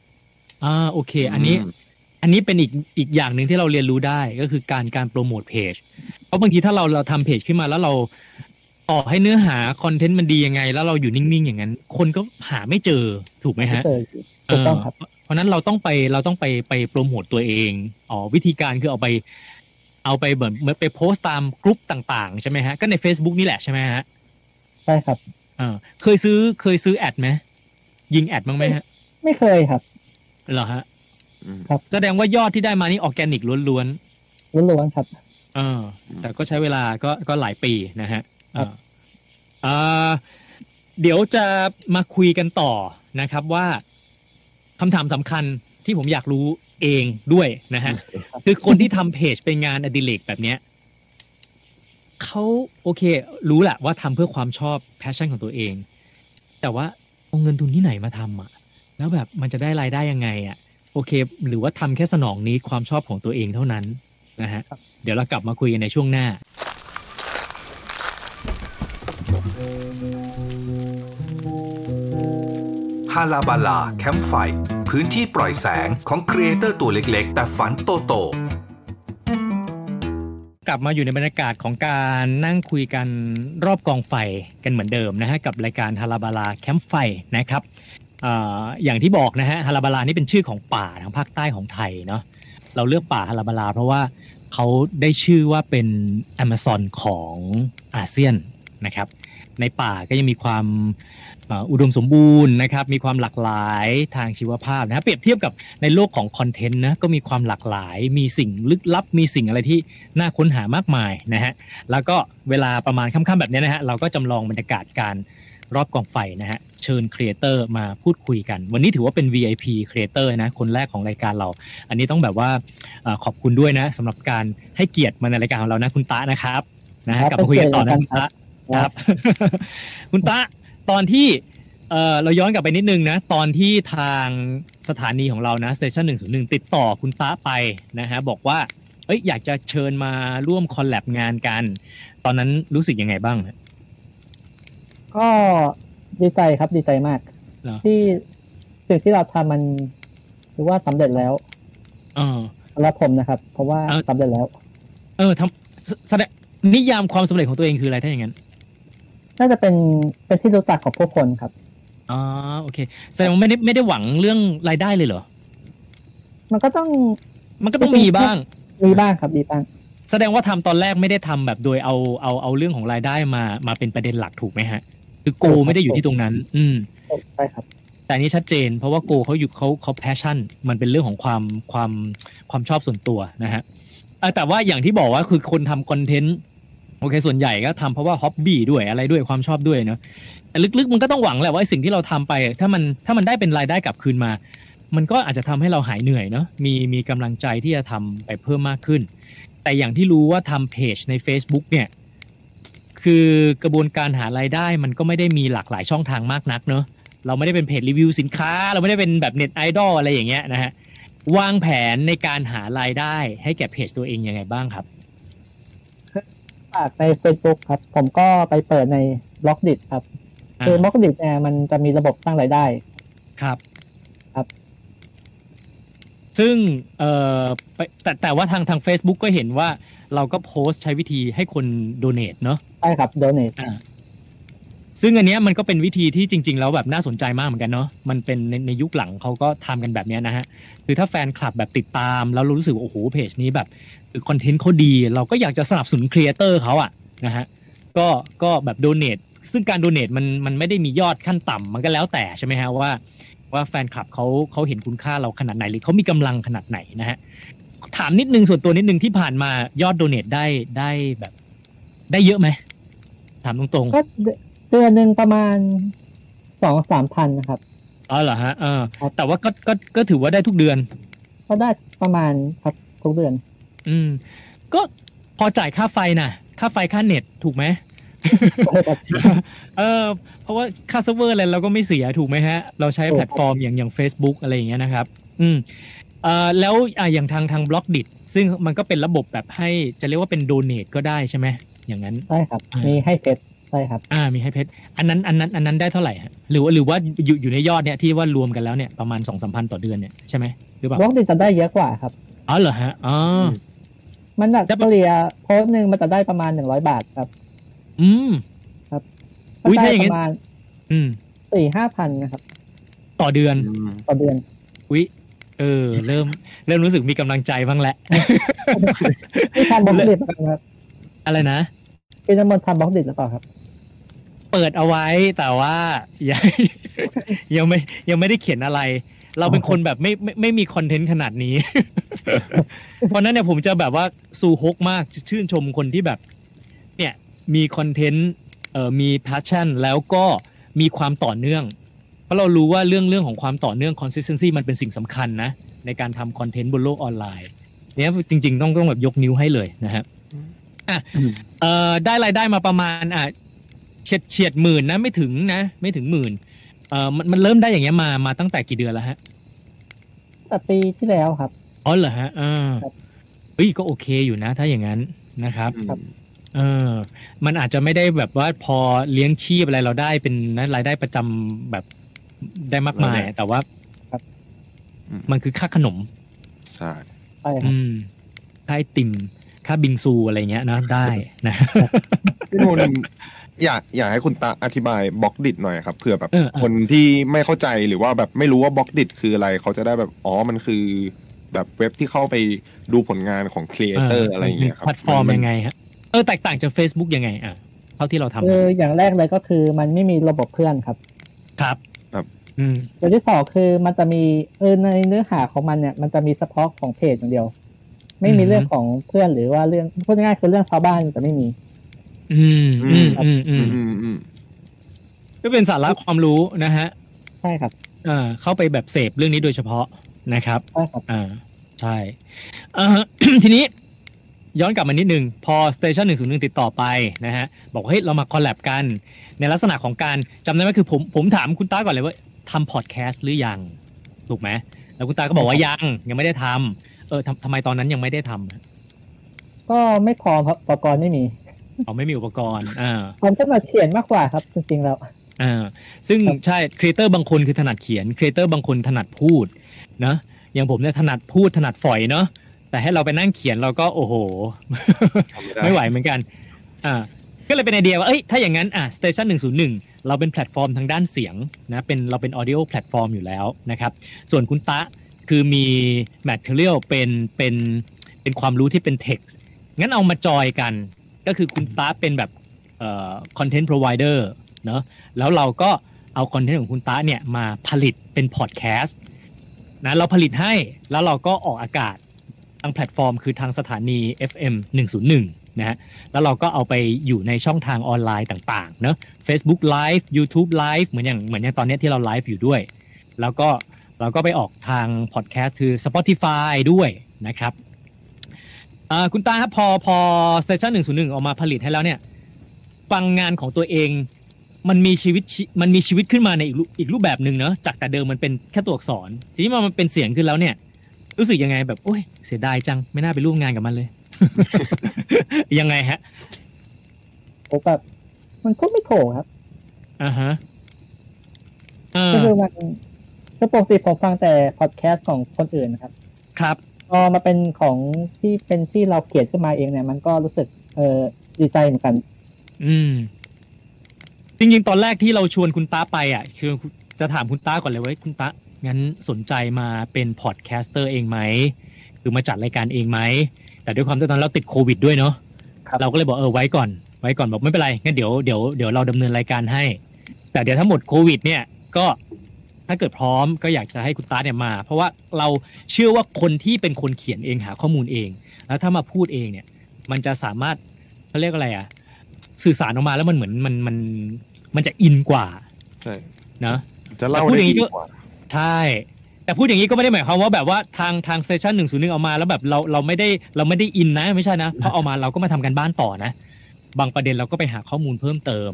อ่าโอเค อันนี้อืมอันนี้เป็นอีกอีกอย่างหนึ่งที่เราเรียนรู้ได้ก็คือการการโปรโมทเพจ เพราะบางทีถ้าเราเราทำเพจขึ้นมาแล้วเราต่อให้เนื้อหาคอนเทนต์มันดียังไง แล้วเราอยู่นิ่งๆอย่างนั้น คนก็หาไม่เจอถูกไหมฮะเจอถูกต้องครับเเพราะฉะนั้นเราต้องไปเราต้องไปไปโปรโมตตัวเองอ๋อวิธีการคือเอาไป เอาไปเหมือนเหมือนไปโพสต์ตามกลุ่มต่าง ๆ ใช่ไหมฮะ ก็ใน Facebook นี่แหละใช่ไหมฮะ ใช่ครับเออเคยซื้อเคยซื้อแอดไหมยิงแอดบ้างไหมฮะ ไม่เคยครับเหรอฮะอืมแสดงว่ายอดที่ได้มานี่ออร์แกนิกล้วนล้วนๆครับๆเออแต่ก็ใช้เวลาก็ก็หลายปีนะฮะเอออ่าเดี๋ยวจะมาคุยกันต่อนะครับว่าคำถามสำคัญ ที่ผมอยากรู้เองด้วยนะฮะ คือคนที่ทำเพจเป็นงานอดิเรกแบบเนี้ยเขาโอเค รู้แหละว่าทำเพื่อความชอบ passion ของตัวเอง แต่ว่าเอาเงินทุนที่ไหนมาทำอะ แล้วแบบมันจะได้รายได้ยังไงอะ โอเค หรือว่าทำแค่สนอง need ความชอบของตัวเองเท่านั้นนะฮะ เดี๋ยวเรากลับมาคุยกันในช่วงหน้า ฮาลาบาลาแคมป์ไฟ พื้นที่ปล่อยแสงของ creator ตัวเล็กๆ แต่ฝันโตโตกลับมาอยู่ในบรรยากาศของการนั่งคุยกันรอบกองไฟกันเหมือนเดิมนะฮะกับรายการฮาราบาลาแคมป์ไฟนะครับออย่างที่บอกนะฮะฮาราบาลานี่เป็นชื่อของป่าทางภาคใต้ของไทยเนาะเราเลือกป่าฮาราบาลาเพราะว่าเขาได้ชื่อว่าเป็นแอมะซอนของอาเซียนนะครับในป่าก็ยังมีความ อ่ออุดมสมบูรณ์นะครับมีความหลากหลายทางชีวภาพนะฮะเปรียบเทียบกับในโลกของคอนเทนต์นะก็มีความหลากหลาย มีสิ่งลึกลับ มีสิ่งอะไรที่น่าค้นหามากมายนะฮะแล้วก็เวลาประมาณค่ำๆแบบนี้นะฮะเราก็จำลองบรรยากาศการรอบกองไฟนะฮะเชิญ creator มาพูดคุยกัน วันนี้ถือว่าเป็น VIP ครีเอเตอร์นะคนแรกของรายการเรา อันนี้ต้องแบบว่าเอ่อขอบคุณด้วยนะสำหรับการให้เกียรติมาในรายการของเรานะคุณตะนะครับนะฮะครับกลับมาคุยกันต่อนะเป็นคุณเกียรติตะครับ คุณตะ ตอนที่เออเราย้อนกลับไปนิดนึงนะ ตอนที่ทางสถานีของเรานะ Station หนึ่งศูนย์หนึ่งติดต่อคุณตะไปนะฮะบอกว่าเอ้ยอยากจะเชิญมาร่วมคอลแลบงานกัน ตอนนั้นรู้สึกยังไงบ้างฮะก็ดีใจครับดีใจมากเหรอที่สิ่งที่เราทำมันถือว่าสำเร็จแล้วเออสำหรับผมนะครับ เพราะว่าเอ้าสำเร็จแล้ว เออทำแสแสดงนิยามความสำเร็จของตัวเองคืออะไรถ้าอย่างนั้น น่าจะเป็นเป็นที่รู้จักของผู้คนครับอ๋อโอเคแสดงว่าไม่ได้ไม่ได้หวังเรื่องรายได้เลยเหรอ มันก็ต้อง มันก็ต้องมีบ้าง มีบ้างครับมีบ้าง แสดงว่าทำตอนแรกไม่ได้ทำแบบโดยเอาเอาเอาเรื่องของรายได้มามาเป็นประเด็นหลักถูกไหมฮะ คือ goal ถูกครับไม่ได้อยู่ที่ตรงนั้น อืมใช่ครับ แต่อันนี้ชัดเจน เพราะว่า goal เขาอยู่เขาเขา passion มันเป็นเรื่องของความความความชอบส่วนตัวนะฮะเอ่อแต่ว่าอย่างที่บอกว่าคือคนทำคอนเทนต์ โอเค ส่วนใหญ่ก็ทำเพราะว่า hobby ด้วยอะไรด้วยความชอบด้วยเนาะแต่ลึกๆ มันก็ต้องหวังแหละว่าสิ่งที่เราทำไป ถ้ามันถ้ามันได้เป็นรายได้กลับคืนมา มันก็อาจจะทำให้เราหายเหนื่อยเนาะมีมีกำลังใจที่จะทำไปเพิ่มมากขึ้น แต่อย่างที่รู้ว่าทำเพจใน Facebook เนี่ย คือกระบวนการหารายได้มันก็ไม่ได้มีหลากหลายช่องทางมากนักเนอะเราไม่ได้เป็นเพจรีวิวสินค้า เราไม่ได้เป็นแบบเน็ตไอดอลอะไรอย่างเงี้ยนะฮะวางแผนในการหารายได้ให้แก่เพจตัวเองยังไงบ้างครับากใน Facebook ครับ ผมก็ไปเปิดในบล็อกดิครับ คือบล็อกดิเนี่ยมันจะมีระบบสร้างรายได้ครับครับ ซึ่งเอ่อไปแต่แต่ว่าทางทาง Facebook ก็เห็นว่าเราก็โพสต์ใช้วิธีให้คนโดเน a t เนาะใช่ครับ donate อ่าซึ่งอันเนี้ยมันก็เป็นวิธีที่จริง ๆ แล้วแบบน่าสนใจมากเหมือนกันเนาะมันเป็นในในยุคหลังเขาก็ทำกันแบบเนี้ยนะฮะคือถ้าแฟนคลับแบบติดตามแล้วรู้สึกว่าโอ้โหเพจนี้แบบ คือคอนเทนต์เขาดี เราก็อยากจะสนับสนุนครีเอเตอร์เขาอะนะฮะก็ก็แบบโดเน a t ซึ่งการโดเน a t มันมันไม่ได้มียอดขั้นต่ำมันก็แล้วแต่ใช่ไหมฮะว่า ว่าแฟนคลับเขาเขาเห็นคุณค่าเราขนาดไหนหรือเขามีกำลังขนาดไหนนะฮะถามนิดนึงส่วนตัวนิดนึงที่ผ่านมายอดโดเน a t ได้ได้แบบ ได้เยอะไหมถามตรงๆก็เดือนหนึ่งประมาณสองสามพันนะครับอ๋อเหรอฮะเออครับแต่ว่าก็ก็ก็ถือว่าได้ทุกเดือน ก็ได้ประมาณครับทุกเดือน อืม ก็พอจ่ายค่าไฟน่ะ ค่าไฟค่าเน็ตถูกไหมเออ เพราะว่าค่าเซิร์ฟเวอร์อะไรเราก็ไม่เสียถูกไหมฮะ เราใช้ถูกแพลตฟอร์มอย่างอย่าง Facebook อะไรอย่างเงี้ยนะครับ อืมเอ่อแล้วอะอย่างทางทาง Blockdit ซึ่งมันก็เป็นระบบแบบให้จะเรียกว่าเป็นโดเน a t ก็ได้ใช่ไหมอย่างนั้นใช่ครับอ่ามีมีให้เพชรใช่ครับ อ่า มีให้เพชรอันนั้นอันนั้นอันนั้นได้เท่าไหร่ฮะหรือว่าหรือว่าอยู่อยู่ในยอดเนี่ยที่ว่ารวมกันแล้วเนี่ยประมาณสองสามพันต่อเดือนเนี่ยใช่ไหมหรือเปล่าบล็อกดิจะได้เยอะกว่าครับอ๋อเหรอฮะอ๋ออ มันแบบจะเฉลี่ยโพสต์หนึ่งมันจะได้ประมาณหนึ่งร้อยบาทครับ อืมอุ๊ยก็ถ้าได้อย่างปงี้ระมาณอืมสี่ห้าพันนะครับ ต่อเดือน ต่อเดือนอุ๊ยเออ เริ่ม เริ่มรู้สึกมีกำลังใจบ้างแหละที่ทำบล็อกดิครับ อะไรนะพี่น้ำมนต์ทำบล็อกดิหรือเปล่าครับ เปิดเอาไว้แต่ว่ายังยังไม่ยังไม่ได้เขียนอะไร เราเป็นคนแบบไม่ไม่ไม่มีคอนเทนต์ขนาดนี้ เพราะนั้นเนี่ยผมจะแบบว่าซูฮกมากชื่นชมคนที่แบบ เนี่ยมีคอนเทนต์เอ่อมี passion แล้วก็มีความต่อเนื่อง เพราะเรารู้ว่าเรื่องเรื่องของความต่อเนื่อง consistency มันเป็นสิ่งสำคัญนะ ในการทำคอนเทนต์บนโลกออนไลน์ เนี่ยจริง ๆ ต้องต้องแบบยกนิ้วให้เลยนะฮะอะเอ่อได้รายได้มาประมาณอะเฉียดเฉียดหมื่นนะไม่ถึงนะ ไม่ถึงหมื่น เอ่อมันมันเริ่มได้อย่างเงี้ยมามาตั้งแต่กี่เดือนแล้วฮะแต่ปีที่แล้วครับอ๋อเหรอฮะอ่าครับเฮ้ยก็โอเคอยู่นะ ถ้าอย่างนั้นนะครับครับเออ มันอาจจะไม่ได้แบบว่าพอเลี้ยงชีพอะไรเราได้เป็นนะรายได้ประจำแบบได้มากมายนั่นแหละแต่ว่าครับมันคือค่าขนม ใช่ใช่ครับอืมค่าไอติม ค่าบิงซูอะไรเงี้ยนะได้นะพี่นนท์ อยากอยากให้คุณตาอธิบาย Blockdit หน่อยครับเผื่อแบบเออเออ คนที่ไม่เข้าใจหรือว่าแบบไม่รู้ว่า Blockdit คืออะไร เขาจะได้แบบอ๋อมันคือ แบบเว็บที่เข้าไปดูผลงานของ creator อะไรอย่างเงี้ยครับแพลตฟอร์มยังไงฮะเออแตกต่างจาก Facebook ยังไงอะเท่าที่เราทำคืออย่างแรกเลยก็คือมันไม่มีระบบเพื่อนครับครับครับอืมอย่างที่สองคือมันจะมีเออในเนื้อหาของมันเนี่ยมันจะมีเฉพาะของเพจอย่างเดียว ไม่มีอืมเรื่องของเพื่อนหรือว่าเรื่องพูดง่ายๆคือเรื่องชาวบ้านจะไม่มี อืมอืมอืมอือืมมอืมอืมก็เป็นสาระความรู้นะฮะใช่ครับเอ่าเข้าไปแบบเสพเรื่องนี้โดยเฉพาะนะครับใช่ครับอ่าใช่เอ่อทีนี้ย้อนกลับมานิดนึง พอ Station 101 ติดต่อไปนะฮะ บอกว่าเฮ้ย เรามา collab กัน ในลักษณะของการจำได้ไหมคือผมผมถามคุณตาก่อนเลยว่าทำพอดแคสต์หรือยัง ถูกไหม แล้วคุณตาก็บอกว่ายัง ยังไม่ได้ทำเออทำทำไมตอนนั้นยังไม่ได้ทำอะก็ไม่พอครับอุปกรณ์ไม่มี อ้าวไม่มีอุปกรณ์อ่าผมจะมาเขียนมากกว่าครับ จริงๆแล้วอ่าซึ่งครับใช่ creator บางคนคือถนัดเขียน creator บางคนถนัดพูดนะอย่างผมเนี่ยถนัดพูดถนัดฝอยเนาะแต่ให้เราไปนั่งเขียนเราก็โอ้โหทำไม่ได้ไม่ไหวเหมือนกัน อ่า ก็เลยเป็นไอเดียว่าเอ้ยถ้าอย่างนั้นอะ Station 101เราเป็นแพลตฟอร์มทางด้านเสียงนะเป็นเราเป็น audio แพลตฟอร์มอยู่แล้วนะครับ ส่วนคุณตะคือมี material เป็นเป็นเป็นความรู้ที่เป็น text งั้นเอามาจอยกัน ก็คือคุณตะเป็นแบบเอ่อ content provider เนอะแล้วเราก็เอาคอนเทนต์ของคุณตะเนี่ยมาผลิตเป็นพอดแคสต์นะเราผลิตให้แล้วเราก็ออกอากาศทางแพลตฟอร์ม คือทางสถานี FM 101นะฮะแล้วเราก็เอาไปอยู่ในช่องทางออนไลน์ต่างๆเนอะ Facebook Live YouTube Live เหมือนอย่างเหมือนอย่างตอนนี้ที่เราไลฟ์อยู่ด้วย แล้วก็เราก็ไปออกทางพอดแคสต์คือ Spotify ด้วยนะครับ คุณตาครับพอพอเซสชั่นหนึ่งศูนย์หนึ่งออกมาผลิตให้แล้วเนี่ย ฟังงานของตัวเอง มันมีชีวิตชีมันมีชีวิตขึ้นมาในอีกรูอีกรูปแบบหนึ่งเนอะจากแต่เดิมมันเป็นแค่ตัวอักษร ทีนี้มันเป็นเสียงขึ้นแล้วเนี่ย รู้สึกยังไงแบบโอ้ยเสียดายจังไม่น่าไปร่วมงานกับมันเลย ยังไงฮะผมแบบมันก็ไม่ถูกครับอ่าฮะเออก็คือมันคือปกติผมฟังแต่พอดแคสต์ของคนอื่นนะครับ ครับพ อมาเป็นของที่เป็นที่เราเขียนขึ้นมาเองเนี่ย มันก็รู้สึกเออดีใจเหมือนกัน อืม จริงๆ ตอนแรกที่เราชวนคุณตาไปอะ คือจะถามคุณตาก่อนเลยว่าคุณตางั้นสนใจมาเป็น podcaster เองไหมคือมาจัดรายการเองไหม แต่ด้วยความที่ตอนนั้นเราติดโควิดด้วยเนาะครับเราก็เลยบอกเออไว้ก่อน ไว้ก่อนบอกไม่เป็นไรงั้นเดี๋ยวเดี๋ยวเดี๋ยวเราดำเนินรายการให้ แต่เดี๋ยวถ้าหมดโควิด เนี่ย ก็ ถ้าเกิดพร้อมก็อยากจะให้คุณตาเนี่ยมา เพราะว่าเราเชื่อว่าคนที่เป็นคนเขียนเองหาข้อมูลเอง แล้วถ้ามาพูดเองเนี่ย มันจะสามารถเขาเรียกอะไรอะสื่อสารออกมาแล้วมันเหมือนมันมันมันจะอินกว่าใช่นะจะเล่าแต่พูดได้อย่างนี้ดีก็กว่าใช่แต่พูดอย่างนี้ก็ไม่ได้หมายความว่าแบบว่าทางทางเซสชันหนึ่งศูนย์หนึ่งเอามาแล้วแบบเราเราไม่ได้เราไม่ได้อินนะ ไม่ใช่นะเพราะเอามาเราก็มาทำกันบ้านต่อนะ บางประเด็นเราก็ไปหาข้อมูลเพิ่มเติม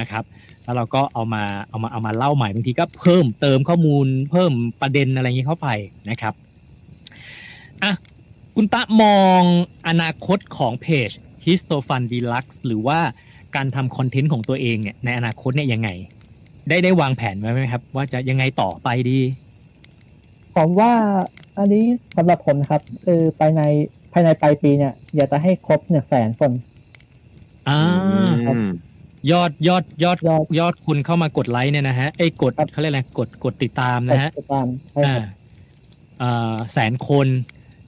นะครับแล้วเราก็เอามาเอามาเอามาเล่าใหม่บางทีก็เพิ่มเติมข้อมูล เพิ่มประเด็นอะไรอย่างนี้เข้าไปนะครับอะคุณตะมองอนาคตของเพจ h i s t o f u n Deluxe หรือว่าการทำคอนเทนต์ของตัวเองเนี่ยในอนาคตเนี่ยยังไง ได้ได้วางแผนไว้ไหมครับ ว่าจะยังไงต่อไปดี ผมว่าอันนี้สำหรับผมนะครับคือภายในภายในปลายปีเนี่ย อยากจะให้ครบหนึ่งแสนคน อ่าอืมยอด ยอดยอดยอดยอดคุณเข้ามากดไลค์เนี่ยนะฮะไอ้ยกดครับเขาเรียกอะไรกดกดติดตามนะฮะติดตามใช่อ่าครับอ่าแสนคน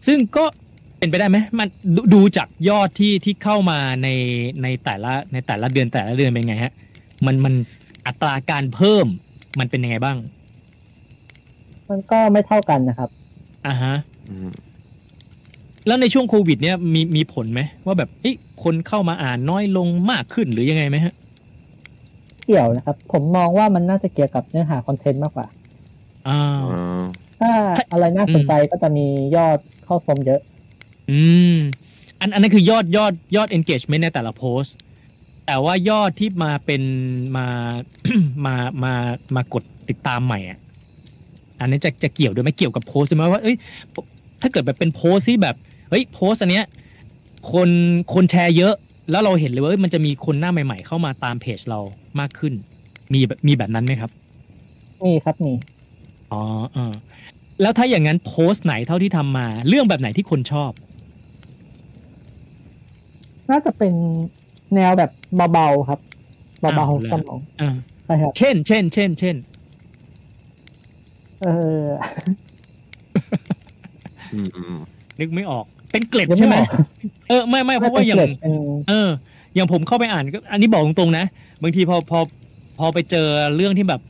ซึ่งก็เป็นไปได้ไหมมันดดูจากยอดที่ที่เข้ามาในในแต่ละในแต่ละเดือนแต่ละเดือนเป็นไงฮะ มันมันอัตราการเพิ่มมันเป็นยังไงบ้าง มันก็ไม่เท่ากันนะครับอ่าฮะอืมแล้วในช่วงโควิด เนี่ยมีมีผลไหมว่าแบบเอ้ยคนเข้ามาอ่านน้อยลงมากขึ้นหรือยังไงไหมฮะ เกี่ยวนะครับ ผมมองว่ามันน่าจะเกี่ยวกับเนื้อหาคอนเทนต์มากกว่าอ่าอ่าถ้าอะไรน่าสนใจก็จะมียอดเข้าชมเยอะ อืม อันอันนั้นคือยอดยอดยอด engagement ในแต่ละโพสต์แต่ว่ายอดที่มาเป็นมามามามากดติดตามใหม่อะ อันนี้จะจะเกี่ยวด้วยไหมเกี่ยวกับโพสต์ไหมว่าเอ้ยถ้าเกิดแบบเป็นโพสต์ที่แบบ เฮ้ยโพสต์อันเนี้ย คนคนแชร์เยอะ แล้วเราเห็นเลยว่าเอ้ยมันจะมีคนหน้าใหม่ ๆ เข้ามาตามเพจเรามากขึ้น มีแบบมีแบบนั้นไหมครับมีครับมีอ๋อเออแล้วถ้าอย่างนั้นโพสต์ไหนเท่าที่ทำมา เรื่องแบบไหนที่คนชอบ น่าจะเป็นแนวแบบเบาๆครับเบาอ้าวๆเหรอสมองอ่าใช่ครับเช่น เช่น เช่น เช่น เอออืมอืมนึกไม่ออก เป็นเกล็ดยังใช่ไหมออกเออไม่ไม่เพราะว่าอย่างเป็นเกล็ดเป็นเออ อย่างผมเข้าไปอ่านก็อันนี้บอกตรงๆนะบางทีพอพอพอไปเจอเรื่องที่แบบ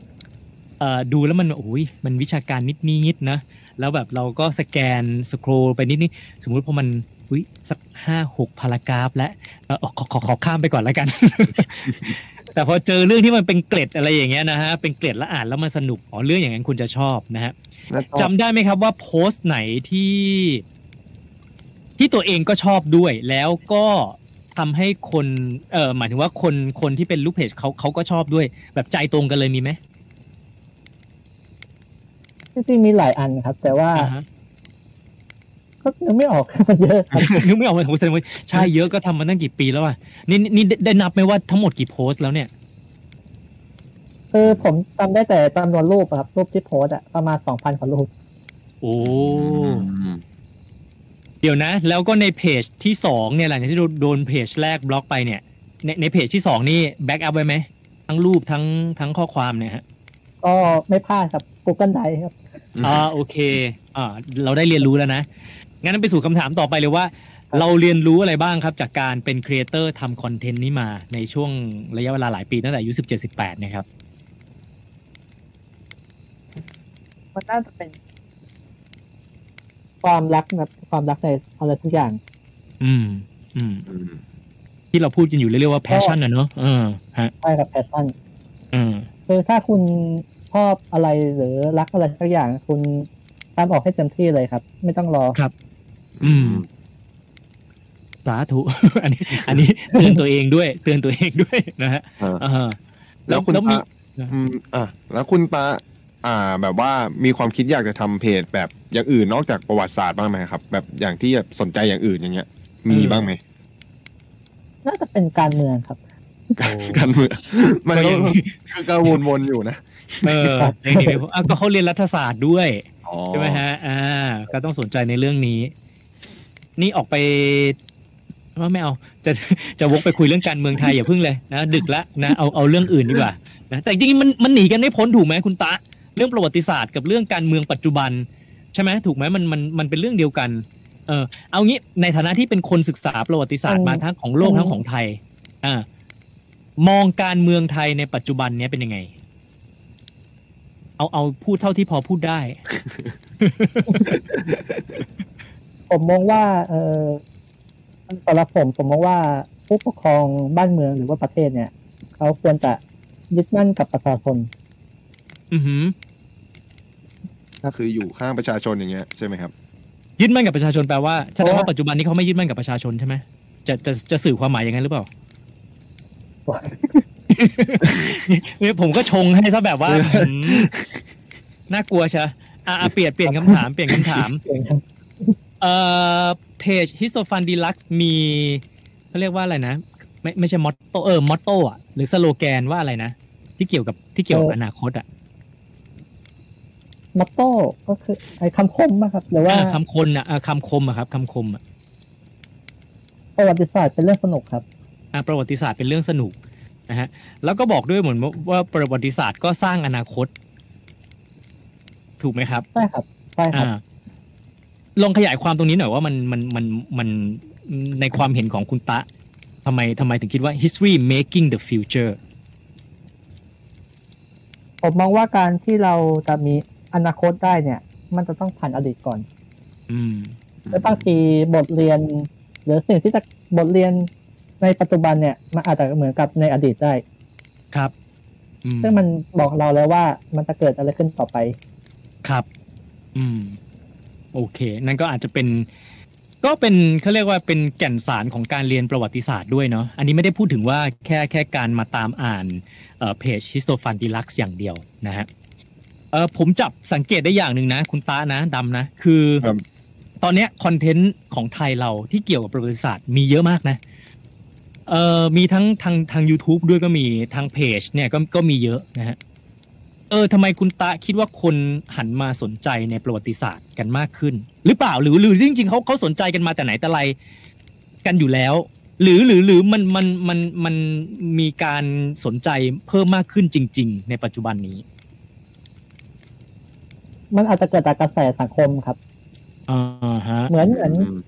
เอ่อดูแล้วมันโอ้ยมันวิชาการนิดนิดๆนะแล้วแบบเราก็สแกนสครอไปนิดนิดๆสมมุติพอมันอุ้ยสักห้าหกพารากราฟ แล้วเออขอขอขอข้ามไปก่อนแล้วกัน แต่พอเจอเรื่องที่มันเป็นเกล็ดอะไรอย่างเงี้ยนะฮะเป็นเกล็ดแล้วอ่านแล้วมันสนุกอ๋อเรื่องอย่างนั้นคุณจะชอบนะฮะแล้วก็จำได้ไหมครับว่าโพสต์ไหนที่ ที่ตัวเองก็ชอบด้วย แล้วก็ทำให้คนเออหมายถึงว่าคนคนที่เป็นลูกเพจเขาเขาก็ชอบด้วย แบบใจตรงกันเลยมีไหมจริงๆมีหลายอันครับ แต่ว่าอ่าฮะก็นึกไม่ออกมันเยอะครับนึกไม่ออกเลยผมแสดงว่าใช่เยอะก็ทำมาตั้งกี่ปีแล้วอะนี่นี่ได้ได้นับไหมว่าทั้งหมดกี่โพสต์แล้วเนี่ยคือผมจำได้แต่จำนวนรูปอะครับรูปที่โพสต์อะประมาณสองพันกว่ารูป โอ้อืม เดี๋ยวนะ แล้วก็ในเพจที่สองเนี่ยหลังจากที่โดนโดนเพจแรกบล็อกไปเนี่ย ในในเพจที่สองนี่ backup ไว้ไหมทั้งรูปทั้งทั้งข้อความเนี่ยฮะก็ไม่พลาดครับ Google Drive ครับอ่าโอเคอ่าเราได้เรียนรู้แล้วนะ งั้นไปสู่คำถามต่อไปเลยว่า เราเรียนรู้อะไรบ้างครับจากการเป็น creator ทำคอนเทนต์นี้มาในช่วงระยะเวลาหลายปีตั้งแต่อายุสิบเจ็ดสิบแปดนะครับ มันน่าจะเป็น ความรักนะความรักในอะไรทุกอย่าง อืม อืมอืมที่เราพูดกันอยู่เรื่อยๆว่า passion อะเนอะเออฮะใช่กับ passion อืมคือถ้าคุณชอบอะไรหรือรักอะไรสักอย่าง คุณทำออกให้เต็มที่เลยครับ ไม่ต้องรอครับ อืมสาธุอันนี้ อันนี้เตือนตัวเองด้วย เตือนตัวเองด้วยนะฮะอ่าเออแล้วคุณมีตาอืมอะแล้วคุณตา อ่า แบบว่ามีความคิดอยากจะทำเพจแบบอย่างอื่นนอกจากประวัติศาสตร์บ้างไหมครับ แบบอย่างที่แบบสนใจอย่างอื่นอย่างเงี้ย มีบ้างไหมน่าจะเป็นการเมืองครับ การเมืองมันก็ก็ยังก็ก็วนๆอยู่นะเออในนี้อะก็เขาเรียนรัฐศาสตร์ด้วยอ๋อใช่ไหมฮะ อ่า ก็ต้องสนใจในเรื่องนี้ นี่ออกไปว่าไม่เอา จะจะวกไปคุยเรื่องการเมืองไทยอย่าพึ่งเลยนะดึกละนะเอาเอาเรื่องอื่นดีกว่านะแต่จริงๆมันมันหนีกันไม่พ้นถูกไหมคุณตะ เรื่องประวัติศาสตร์กับเรื่องการเมืองปัจจุบัน ใช่ไหมถูกไหมมันมันมันเป็นเรื่องเดียวกัน เออเอางี้ในฐานะที่เป็นคนศึกษาประวัติศาสตร์อืมมาทั้งของโลกอืมทั้งของไทยอ่ามองการเมืองไทยในปัจจุบันเนี้ยเป็นยังไง เอาเอาพูดเท่าที่พอพูดได้ ผมมองว่า เออสำหรับผมผมมองว่าผู้ปกครองบ้านเมืองหรือว่าประเทศเนี่ยเขาควรจะยึดมั่นกับประชาชน อือหือคืออยู่ข้างประชาชนอย่างเงี้ยใช่ไหมครับ ยึดมั่นกับประชาชนแปลว่าแสดงเพราะว่าว่าปัจจุบันนี้เขาไม่ยึดมั่นกับประชาชนใช่ไหมจะจะจะสื่อความหมายอย่างนั้นหรือเปล่าเนี่ยผมก็ชงให้ซะแบบว่าอืมน่ากลัวใช่อะอะเปลี่ยนเปลี่ยนคำถามเปลี่ยนคำถามเอ่อเพจ h i s t o f u n d e l u x มีเขาเรียกว่าอะไรนะไม่ไม่ใช่มอตโตเออมอตโตอะหรือสโลแกนว่าอะไรนะที่เกี่ยวกับที่เกี่ยวกับเออออนาคตอะ มอตโต้ก็คือไอ้คำคมนะครับ หรือว่าอะคำคนอะอะคำคมอะครับคำคมอะประวัติศาสตร์เป็นเรื่องสนุกครับอะประวัติศาสตร์เป็นเรื่องสนุกนะฮะแล้วก็บอกด้วยเหมือนว่าประวัติศาสตร์ก็สร้างอนาคต ถูกไหมครับใช่ครับใช่ครับอ่าลองขยายความตรงนี้หน่อยว่ามันมันมันมันในความเห็นของคุณตะทำไมทำไมถึงคิดว่า history making the future ผมมองว่าการที่เราจะมี อนาคตได้เนี่ย มันจะต้องผ่านอดีตก่อน อืมแล้วบางทีบทเรียน หรือสิ่งที่จะบทเรียนในปัจจุบันเนี่ยมันอาจจะเหมือนกับในอดีตได้ ครับอืมซึ่งมันบอกเราแล้วว่ามันจะเกิดอะไรขึ้นต่อไป ครับ อืม โอเค นั่นก็อาจจะเป็น ก็เป็นเขาเรียกว่าเป็นแก่นสารของการเรียนประวัติศาสตร์ด้วยเนาะ อันนี้ไม่ได้พูดถึงว่าแค่แค่การมาตามอ่านเอ่อเพจ h i s t o f u n d e l u x อย่างเดียวนะฮะ เออผมจับสังเกตได้อย่างหนึ่งนะ คุณตานะดำนะ คือครับตอนเนี้ยคอนเทนต์ของไทยเราที่เกี่ยวกับประวัติศาสตร์มีเยอะมากนะเอ่อมีทั้งทางทาง YouTube ด้วยก็มีทางเพจเนี่ยก็ก็มีเยอะนะฮะเออทำไมคุณตาคิดว่าคนหันมาสนใจในประวัติศาสตร์กันมากขึ้น หรือเปล่าหรือหรือจริงๆเขาเขาสนใจกันมาแต่ไหนแต่ไรกันอยู่แล้ว หรือหรือหรือมันมันมันมันมีการสนใจเพิ่มมากขึ้นจริง ๆ ในปัจจุบันนี้ มันอาจจะเกิดจากกระแสสังคมครับอ่าฮะ เหมือนเหมือนอืม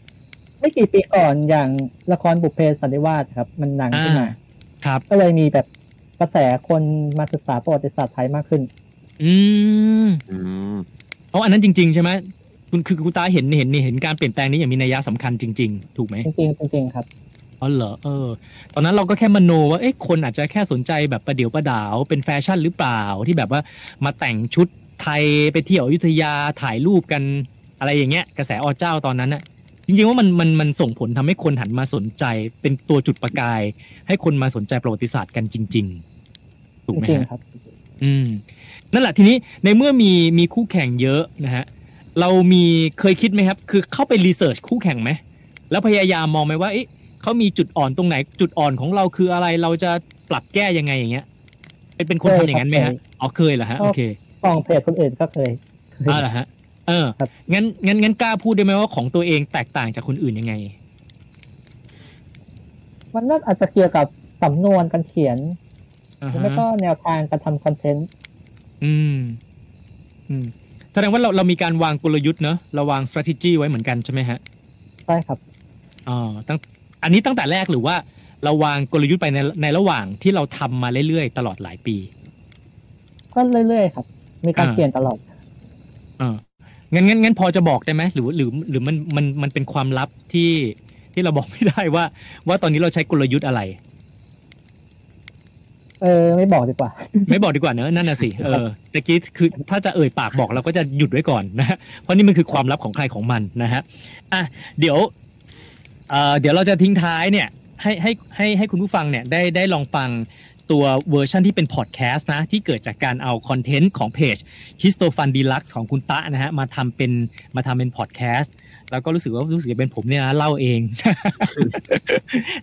ไม่กี่ปีก่อนอย่างละครบุพเพสันนิวาสครับ มันดังขึ้นมาครับ ก็เลยมีแบบกระแสคนมาศึกษาประวัติศาสตร์ไทยมากขึ้น อืมอืมเอาอันนั้นจริง ๆ ใช่ไหมคุณคือคุณตาเห็นเห็นเห็นการเปลี่ยนแปลงนี้อย่างมีนัยสำคัญจริง ๆ ถูกไหมจริงๆจริงๆครับอ๋อเหรอเออ ตอนนั้นเราก็แค่มโนว่าเอ๊ะคนอาจจะแค่สนใจแบบประเดี๋ยวประดาวเป็นแฟชั่นหรือเปล่าที่แบบว่ามาแต่งชุด ไทยไปเที่ยวอยุธยาถ่ายรูปกันอะไรอย่างเงี้ย กระแสอเจ้าตอนนั้นน่ะจริงๆว่ามันมันมันส่งผลทำให้คนหันมาสนใจ เป็นตัวจุดประกาย ให้คนมาสนใจประวัติศาสตร์กันจริง ๆ ถูกไหมจริงฮะๆครับ อืม นั่นแหละทีนี้ในเมื่อมีมีคู่แข่งเยอะนะฮะเรามีเคยคิดไหมครับ คือเข้าไปรีเสิร์ชคู่แข่งไหมแล้วพยายามมองไหมว่าเอ๊ะเขามีจุดอ่อนตรงไหน จุดอ่อนของเราคืออะไรเราจะปรับแก้ยังไงอย่างเงี้ย เป็นเป็นคนเคยทำอย่างนั้นไหมครัฮะบอ๋อเคยเหรอฮะก็โอเค ฟองเพจคนอื่นก็เคยเคยอ่าเหรอฮะ เออครับงั้นงั้นงั้นกล้าพูดได้ไหมว่าของตัวเองแตกต่างจากคนอื่นยังไง มันน่าอาจจะเกี่ยวกับสำนวนการเขียนอ่าแล้วฮะก็แนวทางการทำคอนเทนต์อืม อืมแสดงว่าเราเรามีการวางกลยุทธ์เนอะเราวาง strategy ไว้เหมือนกันใช่ไหมฮะใช่ครับอ๋อตั้งอันนี้ตั้งแต่แรกหรือว่า เราวางกลยุทธ์ไปในในระหว่างที่เราทำมาเรื่อยๆตลอดหลายปี ก็เรื่อยๆครับ มีการอ่าเปลี่ยนตลอดอ่างั้นงั้นงั้นพอจะบอกได้ไหมหรือหรือหรือมันมันมันเป็นความลับที่ที่เราบอกไม่ได้ว่า ว่าตอนนี้เราใช้กลยุทธ์อะไร เออ ไม่บอกดีกว่า ไม่บอกดีกว่าเนอะนั่นน่ะสิเออตะกี้คือถ้าจะเอ่ยปากบอกเราก็จะหยุดไว้ก่อนนะฮะเพราะนี่มันคือความลับของใครของมันนะฮะอะเดี๋ยวเอ่อเดี๋ยวเราจะทิ้งท้ายเนี่ย ให้ให้ให้ให้คุณผู้ฟังเนี่ยได้ได้ลองฟัง ตัวเวอร์ชันที่เป็นพอดแคสต์นะ ที่เกิดจากการเอาคอนเทนต์ของเพจ h i s t o f u n Deluxe ของคุณตะนะฮะ มาทำเป็นมาทำเป็นพอดแคสต์แล้วก็รู้สึกว่ารู้สึกจะเป็นผมเนี่ยนะเล่าเอง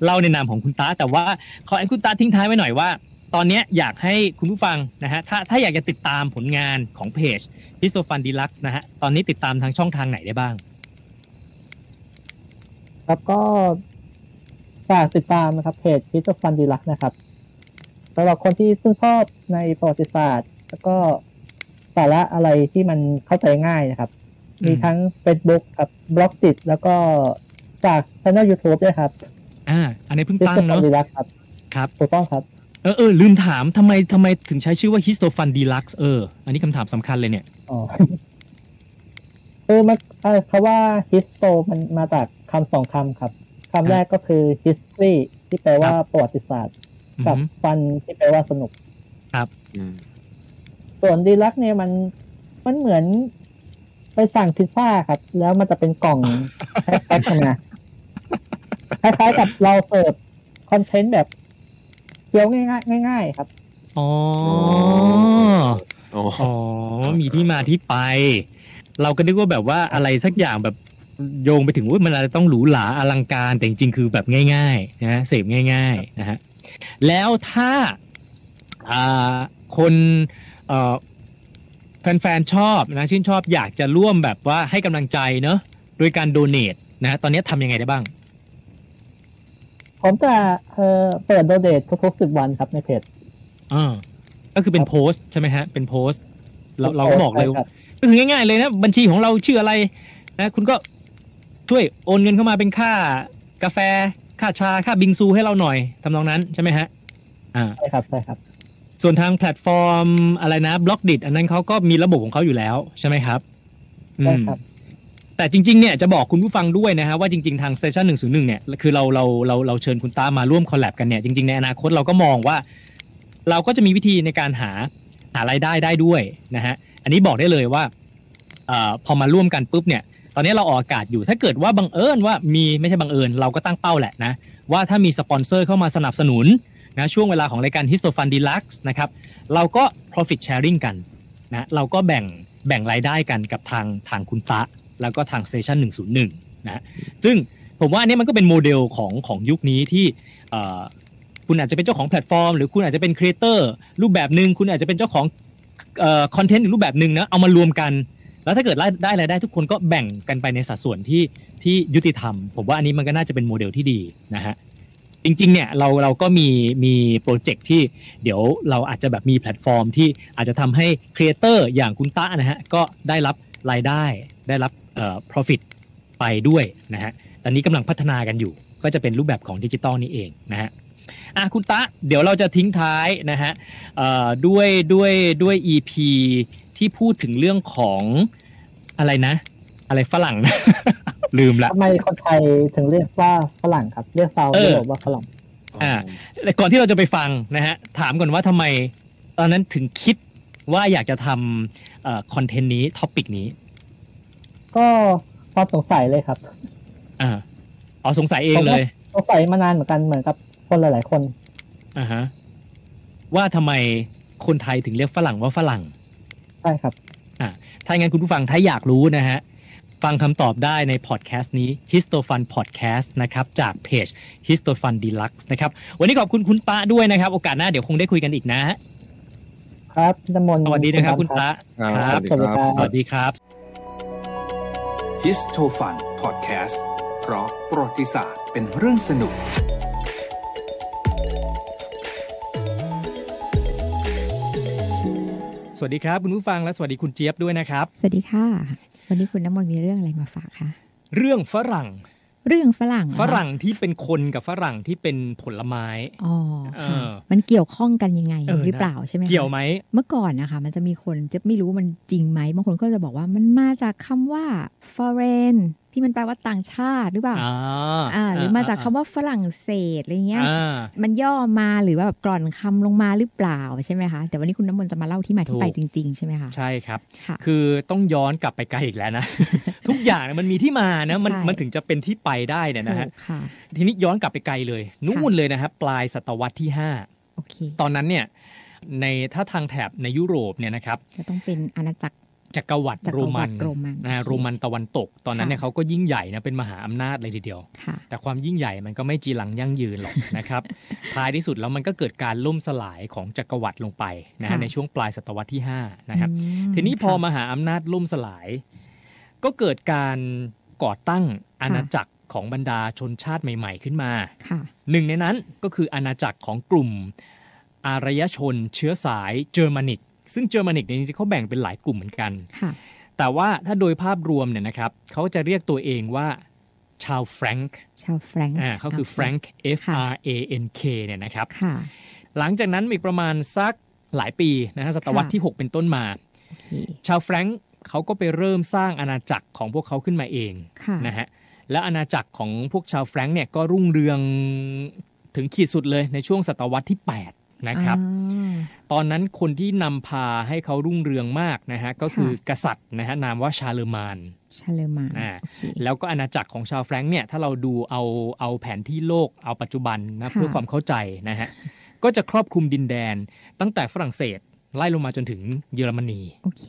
เล่าในนามของคุณตาแต่ว่าขอให้คุณตาทิ้งท้ายไว้หน่อยว่า ตอนนี้อยากให้คุณผู้ฟังนะฮะถ้าถ้าอยากจะติดตามผลงานของเพจ h i s t o f u n Deluxe นะฮะตอนนี้ติดตามทางช่องทางไหนได้บ้างแล้วก็ฝากติดตามนะครับเพจพิจฟันดีลักนะครับ สำหรับคนที่ชื่นชอบในประวัติศาสตร์ แล้วก็สาระอะไรที่มันเข้าใจง่ายนะครับอืมมีทั้ง Facebook ครับบล็อกติด แล้วก็จากช่อง YouTube ด้วยครับ อ่า อันนี้เพิ่งพิตั้งจฟัเนาะนดีลักครับ ครับถูกต้องครับ เออเออลืมถามทำไมทำไมถึงใช้ชื่อว่า Histofun Deluxe เออ อันนี้คำถามสำคัญเลยเนี่ยอ๋อคือมันเออเพราะว่า histo มันมาจากคำสองคำครับคำแรกก็คือ history ที่แปลว่าประวัติศาสตร์อือ กับหือฟันที่แปลว่าสนุกอืมส่วนดีลักเนี่ยมันมันเหมือนไปสั่งพิซซ่าครับ แล้วมันจะเป็นกล่องแพ็คๆมาคล้ายๆกับเราเสิร์ฟคอนเทนต์แบบเคี้ยวง่ายๆง่าย ๆ ครับอ๋ออ๋ออ๋อ มีที่มาที่ไป เราก็นึกว่าแบบว่าอะไรสักอย่างแบบโยงไปถึงว่ามันอะไรต้องหรูหราอลังการแต่จริงๆคือแบบง่าย ๆ นะฮะเสพง่าย ๆ นะฮะ แล้วถ้าอ่าคนเอ่อแฟนๆชอบนะชื่นชอบอยากจะร่วมแบบว่าให้กำลังใจเนอะโดยการโดเน a นะฮะตอนนี้ทำยังไงได้บ้าง ผมจะเอ่อเปิดโดเดททุกๆสิบวันครับในเพจอ่าก็คือเป็นโพสต์ใช่ไหมฮะ เป็นโพสต์เราเราก็บอกเลยใช่ครับก็คือง่าย ๆ เลยนะ บัญชีของเราชื่ออะไรนะคุณก็ช่วยโอนเงินเข้ามาเป็นค่ากาแฟ ค่าชาค่าบิงซูให้เราหน่อยทำนองนั้นใช่ไหมฮะ อ่าใช่ครับใช่ครับ ส่วนทางแพลตฟอร์มอะไรนะ Blockdit อันนั้นเขาก็มีระบบของเขาอยู่แล้วใช่ไหมครับอืมใช่ครับแต่จริงๆ เนี่ยจะบอกคุณผู้ฟังด้วยนะฮะว่าจริงๆ ทาง Station 101เนี่ยคือเราเราเราเราเชิญคุณตามาร่วม collab กันเนี่ยจริงๆ ในอนาคตเราก็มองว่า เราก็จะมีวิธีในการหาหารายได้ได้ด้วยนะฮะอันนี้บอกได้เลยว่าเอ่อพอมาร่วมกันปุ๊บเนี่ย ตอนนี้เราออกอากาศอยู่ถ้าเกิดว่าบังเอิญว่ามีไม่ใช่บังเอิญเราก็ตั้งเป้าแหละนะว่าถ้ามีสปอนเซอร์เข้ามาสนับสนุนนะช่วงเวลาของรายการ Histo Fun Deluxe นะครับเราก็ profit sharing กันนะเราก็แบ่งแบ่งรายได้กันกับทางทางคุณตะ แล้วก็ทาง Station 101นะซึ่งผมว่าอันนี้มันก็เป็นโมเดลของของยุคนี้ที่คุณอาจจะเป็นเจ้าของแพลตฟอร์ม หรือคุณอาจจะเป็น creatorรูปแบบหนึ่งคุณอาจจะเป็นเจ้าของคอนเทนต์อีกรูปแบบหนึ่งนะเอามารวมกัน แล้วถ้าเกิดได้รายได้ทุกคนก็แบ่งกันไปในสัดส่วนที่ที่ยุติธรรม ผมว่าอันนี้มันก็น่าจะเป็นโมเดลที่ดีนะฮะจริงๆเนี่ยเราเราก็มีมีโปรเจกต์ที่เดี๋ยวเราอาจจะแบบมีแพลตฟอร์ม ที่อาจจะทำให้ครีเอเตอร์อย่างคุณต้านะฮะก็ได้รับรายได้ได้รับเอ่อ profit ไปด้วยนะฮะตอนนี้กำลังพัฒนากันอยู่ ก็จะเป็นรูปแบบของดิจิตอลนี่เองนะฮะอะคุณต้าเดี๋ยวเราจะทิ้งท้ายนะฮะเออด้วยด้วยด้วย EP ที่พูดถึงเรื่องของอะไรนะ อะไรฝรั่งนะลืมละทำไมคนไทยถึงเรียกว่าฝรั่งครับ เรียกชาวเออยุโรปว่าฝรั่งอ่าแต่ก่อนที่เราจะไปฟังนะฮะ ถามก่อนว่าทำไม ตอนนั้นถึงคิดว่าอยากจะทำคอนเทนต์นี้ topic นี้ ก็ความสงสัยเลยครับ อ่าอ๋อสงสัยเองเลยสงสัยมานานเหมือนกันเหมือนกับคนหลาย ๆ คนอ่าฮะว่าทำไมคนไทยถึงเรียกฝรั่งว่าฝรั่ง ใช่ครับถ้างั้นคุณผู้ฟังถ้าอยากรู้นะฮะฟังคำตอบได้ในพอดแคสต์นี้ Histofun Podcast นะครับจากเพจ Histofun Deluxe นะครับวันนี้ขอบคุณคุณตะด้วยนะครับ โอกาสหน้าเดี๋ยวคงได้คุยกันอีกนะฮะครับพี่น้ำมนต์สวัสดีนะครับคุณตะครับครับสวัสดีครับสวัสดีครับฮิสโ o ฟันพอดแคสต์เพราะประวัติศาสตร์เป็นเรื่องสนุก วัสดีครับ คุณผู้ฟังและสวัสดีคุณเจี๊ยบด้วยนะครับ สวัสดีค่ะ วันนี้คุณน้ำมนต์มีเรื่องอะไรมาฝากคะเรื่องฝรั่ง เรื่องฝรั่งเหอฝรั่งที่เป็นคนกับฝรั่งที่เป็นผลไม้อ๋อเอค่ะอมันเกี่ยวข้องกันยังไงเออหรือเปล่าใช่ไหมคะเกี่ยวไหมเมื่อก่อนนะคะ มันจะมีคนจะไม่รู้มันจริงไหมบางคนก็จะบอกว่ามันมาจากคำว่า foreign ที่มันแปลว่าต่างชาติหรือเปล่าอ่าอ่าหรือมาจากคำว่าฝรั่งเศสอะไรเงี้ยอ่ามันย่อมาหรือว่าแบบกร่อนคำลงมาหรือเปล่าใช่ไหมคะ แต่วันนี้คุณน้ำมนต์จะมาเล่าที่มาที่ไปถูจกริง ๆ ใช่ไหมคะ ใช่ครับค่ะคือต้องย้อนกลับไปไกลอีกแล้วนะ ทุกอย่างมันมีที่มานะ มันใช่มันถึงจะเป็นที่ไปได้เนี่ยนะฮะถูกค่ะทีนี้ย้อนกลับไปไกลเลย นู่นเลยนะครับปลายศตวรรษที่โอเค5ตอนนั้นเนี่ยในถ้าทางแถบในยุโรปเนี่ยนะครับจะต้องเป็นอาณาจักร จักรวรรดิจักรโรวมัรรนดิโรมันนะโอเคโรมันตะวันตก ตอนนั้นเนี่ยค่ะเขาก็ยิ่งใหญ่นะเป็นมหาอำนาจเลยทีเดียวค่ะแต่ความยิ่งใหญ่มันก็ไม่จีรังยั่งยืนหรอกนะครับท้ายที่สุดแล้วมันก็เกิดการล่มสลายของจักรวรรดิลงไปนะฮะค่ะในช่วงปลายศตวรรษที่5นะครับอืมทีนี้พอค่ะมหาอำนาจล่มสลาย ก็เกิดการก่อตั้งอาณาจักรของบรรดาชนชาติใหม่ ๆ ขึ้นมาค่ะหนึ่งในนั้นก็คืออาณาจักรของกลุ่มอารยชนเชื้อสายเจอร์มานิก ซึ่งเจอร์มานิกเนี่ยจริงๆเขาแบ่งเป็นหลายกลุ่มเหมือนกันค่ะแต่ว่าถ้าโดยภาพรวมเนี่ยนะครับเขาจะเรียกตัวเองว่าชาวแฟรงก์ชาวแฟรงก์อ่าเขาคือแฟรงก์ F ค่ะ R A N K เนี่ยนะครับค่ะหลังจากนั้นอีกประมาณสักหลายปีนะฮะศตวรรษค่ะที่ 6 เป็นต้นมาโอเคชาวแฟรงก์เขาก็ไปเริ่มสร้างอาณาจักรของพวกเขาขึ้นมาเองค่ะนะฮะและอาณาจักรของพวกชาวแฟรงก์เนี่ยก็รุ่งเรืองถึงขีดสุดเลยในช่วงศตวรรษที่ 8 นะครับอ่าตอนนั้นคนที่นำพาให้เขารุ่งเรืองมากนะฮะก็คือกษัตริย์นะฮะนามว่าชาร์เลอมาญชาร์เลอมาญอ่าโอเคแล้วก็อาณาจักรของชาวแฟรงก์เนี่ยถ้าเราดูเอาเอาแผนที่โลกเอาปัจจุบันนะค่ะเพื่อความเข้าใจนะฮะก็จะครอบคลุมดินแดนตั้งแต่ฝรั่งเศสไล่ลงมาจนถึงเยอรมนีโอเค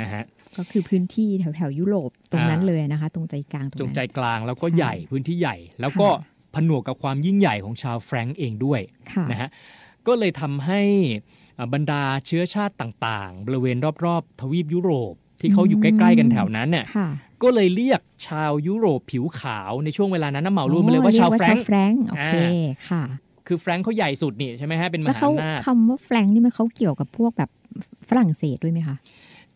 นะฮะก็คือพื้นที่แถวแถวๆยุโรปตรงนั้นอ่าเลยนะคะ ตรงใจกลางตรงจงนั้นใจกลางแล้วก็ใช่ใหญ่พื้นที่ใหญ่ แล้วก็ค่ะผนวกกับความยิ่งใหญ่ของชาวแฟรงก์เองด้วยค่ะนะฮะ ก็เลยทำให้อ่าบรรดาเชื้อชาติต่างๆ บริเวณรอบๆ ทวีปยุโรปที่เขาอยู่ใกล้ ๆ กันแถวนั้นเนี่ยค่ะก็เลยเรียกชาวยุโรปผิวขาวในช่วงเวลานั้นนะเหมารวมไปเลยว่าอ๋อชาวรีกแฟรงก์แฟรงก์โอเคอ่าค่ะ คือแฟรงก์เขาใหญ่สุดนี่ใช่ไหมฮะเป็นมแล้วหาเขาอำนาจคำว่าแฟรงก์นี่มันเขาเกี่ยวกับพวกแบบฝรั่งเศสด้วยไหมคะ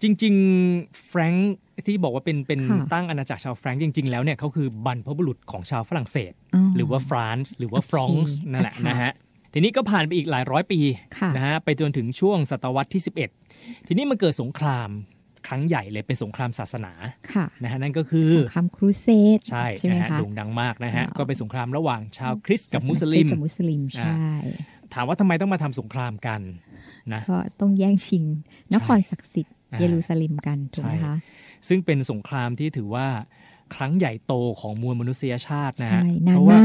จริงๆแฟรงก์ที่บอกว่าเป็นเป็นค่ะตั้งอาณาจักรชาวแฟรงก์จริง ๆ แล้วเนี่ยเขาคือบรรพบุรุษของชาวฝรั่งเศสอ๋อหรือว่าฟรานซ์หรือว่าโอเคฟรองซ์นั่นแหละค่ะนะฮะ ทีนี้ก็ผ่านไปอีกหลายร้อยปีค่ะนะฮะไปจนถึงช่วงศตวรรษที่ 11 ทีนี้มันเกิดสงครามครั้งใหญ่เลยเป็นสงครามศาสนาค่ะนะฮะนั่นก็คือสงครามครูเสดใช่ใช่ไหมนะฮะคะโด่งดังมากนะฮะอ่าก็เป็นสงครามระหว่างชาวคริสต์กับมุสลิมศาสนาคริสต์กับมุสลิมใช่ถามว่าทำไมต้องมาทำสงครามกันนะก็ต้องแย่งชิง นครศักดิ์สิทธิ์อ่าเยรูซาเล็มกันถูกไหมใช่คะซึ่งเป็นสงครามที่ถือว่าครั้งใหญ่โตของมวลมนุษยชาตินะฮะใช่นานเพราะว่า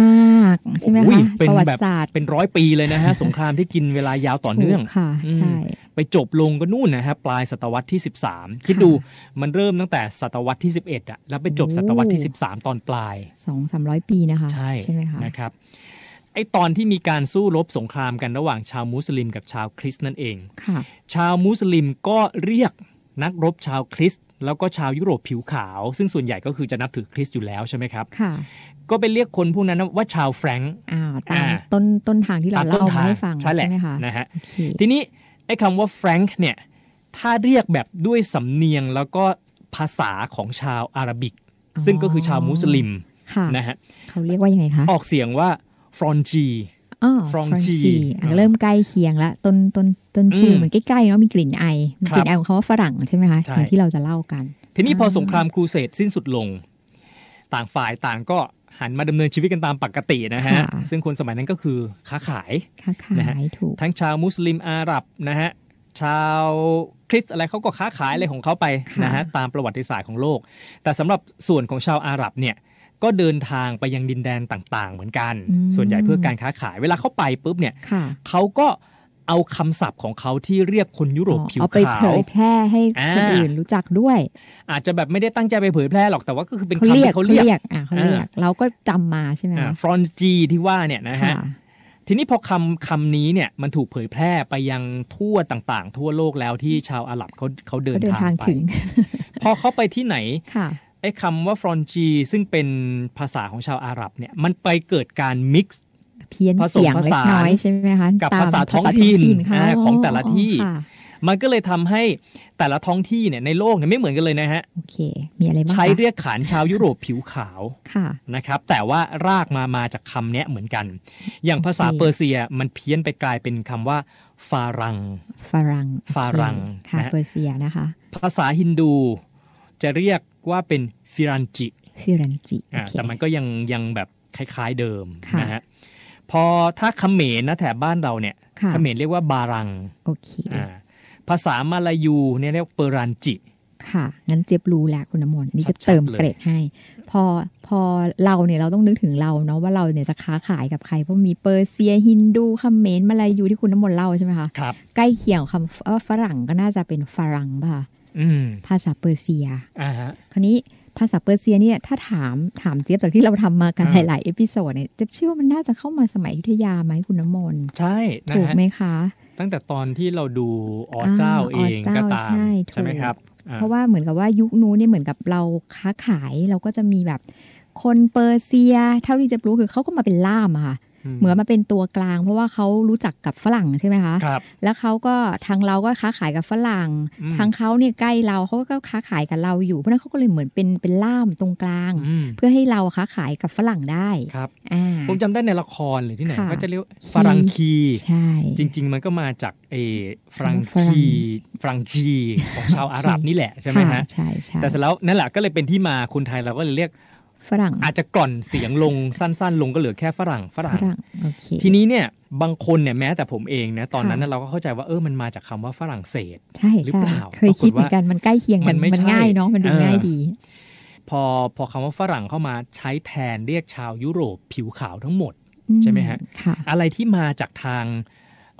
มากใช่ไหมโอ้ยคะเป็นประวัแบติบศาสตร์เป็นร้อยปีเลยนะฮะสงครามที่กินเวลายาวต่อเนื่องถูกค่ะอืมใช่ไปจบลงก็นู่นนะฮะปลายศตวรรษที่ 13 คิดดูมันเริ่มตั้งแต่ศตวรรษที่ 11อะแล้วไปจบโอ้ศตวรรษที่ 13 ตอนปลายสองสามร้อยปีนะคะใช่ไหมคะนะครับไอตอนที่มีการสู้รบสงครามกันระหว่างชาวมุสลิมกับชาวคริสต์นั่นเองค่ะชาวมุสลิมก็เรียกนักรบชาวคริสต์แล้วก็ชาวยุโรปผิวขาว ซึ่งส่วนใหญ่ก็คือจะนับถือคริสต์อยู่แล้วใช่ไหมครับค่ะ ก็ไปเรียกคนพวกนั้นว่าชาวแฟรงก์อ่าตามอ่าต้นต้นทางที่เราตามต้นเล่ามาทางให้ฟังใช่แหละไหมคะนะฮะโอเคทีนี้ไอ้คำว่าแฟรงก์เนี่ยถ้าเรียกแบบด้วยสำเนียงแล้วก็ภาษาของชาวอาหรับิก ซึ่งก็คือชาวมุสลิมค่ะนะฮะเขาเรียกว่ายังไงคะ ออกเสียงว่าฟรอนจีอ๋อ Franchi อะเริ่มใกล้เคียงละต้นต้นต้นชื่ออมเหมือนใกล้ๆเนาะมีกลิ่นไอมีครับกลิ่นไอของคำว่าฝรั่งใช่ไหมคะใช่อย่างที่เราจะเล่ากัน ทีนี้พออ่าสงครามครูเสดสิ้นสุดลง ต่างฝ่ายต่างก็ หันมาดำเนินชีวิตกันตามปกตินะฮะค่ะซึ่งคนสมัยนั้นก็คือค้าขายค้าขานะฮะยถูกทั้งชาวมุสลิมอาหรับนะฮะชาวคริสต์อะไรเขาก็ค้าขายอะไรของเขาไปค่ะนะฮะตามประวัติศาสตร์ของโลก แต่สำหรับส่วนของชาวอาหรับเนี่ยก็เดินทางไปยังดินแดนต่าง ๆ เหมือนกัน ส่วนใหญ่เพื่อการค้าขาย เวลาเขาไปปุ๊บเนี่ยค่ะเขาก็ เอาคำศัพท์ของเขาที่เรียกคนยุโรปผิวเอาไปขาเผวยแพร่ให้อ่าคนอื่นรู้จักด้วย อาจจะแบบไม่ได้ตั้งใจไปเผยแพร่หรอกแต่ว่าก็คือเป็นเขาคำเรียกที่เขาเขาเรียกเรียกอะเขาเรียกอ่าเราก็จำมาใช่ไหมคะฟรอนจีที่ว่าเนี่ยนะฮะค่ะทีนี้พอคำคำนี้เนี่ยมันถูกเผยแพร่ไปยังทั่วต่างๆ ทั่วโลกแล้วที่ชาวอาหรับเขาเขาเดินก็เดินทาทางงไปถึงพอเขาไปที่ไหนค่ะไอ้คำว่าฟรอนจีซึ่งเป็นภาษาของชาวอาหรับเนี่ยมันไปเกิดการมิกซ์ เพี้ยนผสมเสียงผเล็กสานน้อยใช่ไหมคะกับตมภาษาท้องถิ่นค่ะอ่าของแต่ละที่ค่ะมันก็เลยทำให้แต่ละท้องที่เนี่ยในโลกเนี่ยไม่เหมือนกันเลยนะฮะโอเคมีอะไรบ้างคะใช้เรียกขานชาวยุโรปผิวขาวค่ะนะครับ แต่ว่ารากมามาจากคำเนี้ยเหมือนกัน อย่างภาษาโอเคเปอร์เซียมันเพี้ยนไปกลายเป็นคำว่าฟารังฝรั่งฝรั่งโอเคค่ะนะเปอร์เซียนะคะ ภาษาฮินดูจะเรียกว่าเป็นฟิรันจิฟิรันจิอ่าโอเคแต่มันก็ยังยังแบบคล้าย ๆเดิมค่ะนะฮะ พอถ้าเขมรนะแถบบ้านเราเนี่ยค่ะเขมรเรียกว่าบารังโอเคอ่าภาษามาลายูเนี่ยเรียกเปรันจิ ค่ะ งั้นเจี๊ยบรู้แล้วคุณน้ำมนต์นี่จะชัดๆเติมเลยเกรดให้ พอพอเราเนี่ยเราต้องนึกถึงเราเนาะว่าเราเนี่ยจะค้าขายกับใครเพราะมีเปอร์เซียฮินดูเขมรมาลายูที่คุณน้ำมนต์เล่าใช่ไหมคะครับใกล้เคียงกับคำว่าฝรั่งก็น่าจะเป็นฝรั่งป่ะคะอืมภาษาเปอร์เซียอ่าฮะคราวนี้ ภาษาเปอร์เซียเนี่ยถ้าถามถามเจี๊ยบจากที่เราทำมากันอ่าหลาย ๆ episode เนี่ยเจี๊ยบเชื่อว่ามันน่าจะเข้ามาสมัยอยุธยาไหมคุณน้ำมนต์ใช่นะถูกฮะไหมคะ ตั้งแต่ตอนที่เราดูอ๋อเจ้าอ่าเองอ๋อเจ้าก็ตามใช่ถูกไหมครับอ่เพราะว่าเหมือนกับว่ายุคนู้นเนี่ยเหมือนกับเราค้าขายเราก็จะมีแบบคนเปอร์เซีย เท่าที่จะรู้คือเขาก็มาเป็นล่ามอะค่ะ เหมือนมาเป็นตัวกลาง เพราะว่าเขารู้จักกับฝรั่งใช่ไหมคะครับแล้วเขาก็ทางเราก็ค้าขายกับฝรั่งอืมทางเขาเนี่ยใกล้เราเขาก็ค้าขายกับเราอยู่ เพราะฉะนั้นเขาก็เลยเหมือนเป็นเป็นล่ามตรงกลางอืมเพื่อให้เราค้าขายกับฝรั่งได้ครับอ่าผมจำได้ในละครหรือที่ไหนค่ะก็จะเรียกว่าฝรั่งคีใช่จริง ๆ มันก็มาจากเออฝรั่งฝรั่งคีฝรั่งจีของชาวอาหรับนี่แหละใช่ไหมค่ะฮะใช่ใช่แต่เสร็จแล้วนั่นแหละก็เลยเป็นที่มาคนไทยเราก็เลยเรียก ฝรั่ง อาจจะกร่อนเสียงลงสั้น ๆ ลงก็เหลือแค่ฝรั่งฝฝรั่งรั่งโอเคทีนี้เนี่ยบางคนเนี่ยแม้แต่ผมเองนะตอนนั้นค่ะนะเราก็เข้าใจว่าเออมันมาจากคำว่าฝรั่งเศสใช่หรือใช่เปล่าเคยคิดปรากฏว่าเหมือนกันมันใกล้เคียงกันมันไม่มันใช่ง่ายเนาะมันดูเออง่ายดี พอพอคำว่าฝรั่งเข้ามาใช้แทนเรียกชาวยุโรปผิวขาวทั้งหมดอืใช่ไหมฮะค่ะอะไรที่มาจากทาง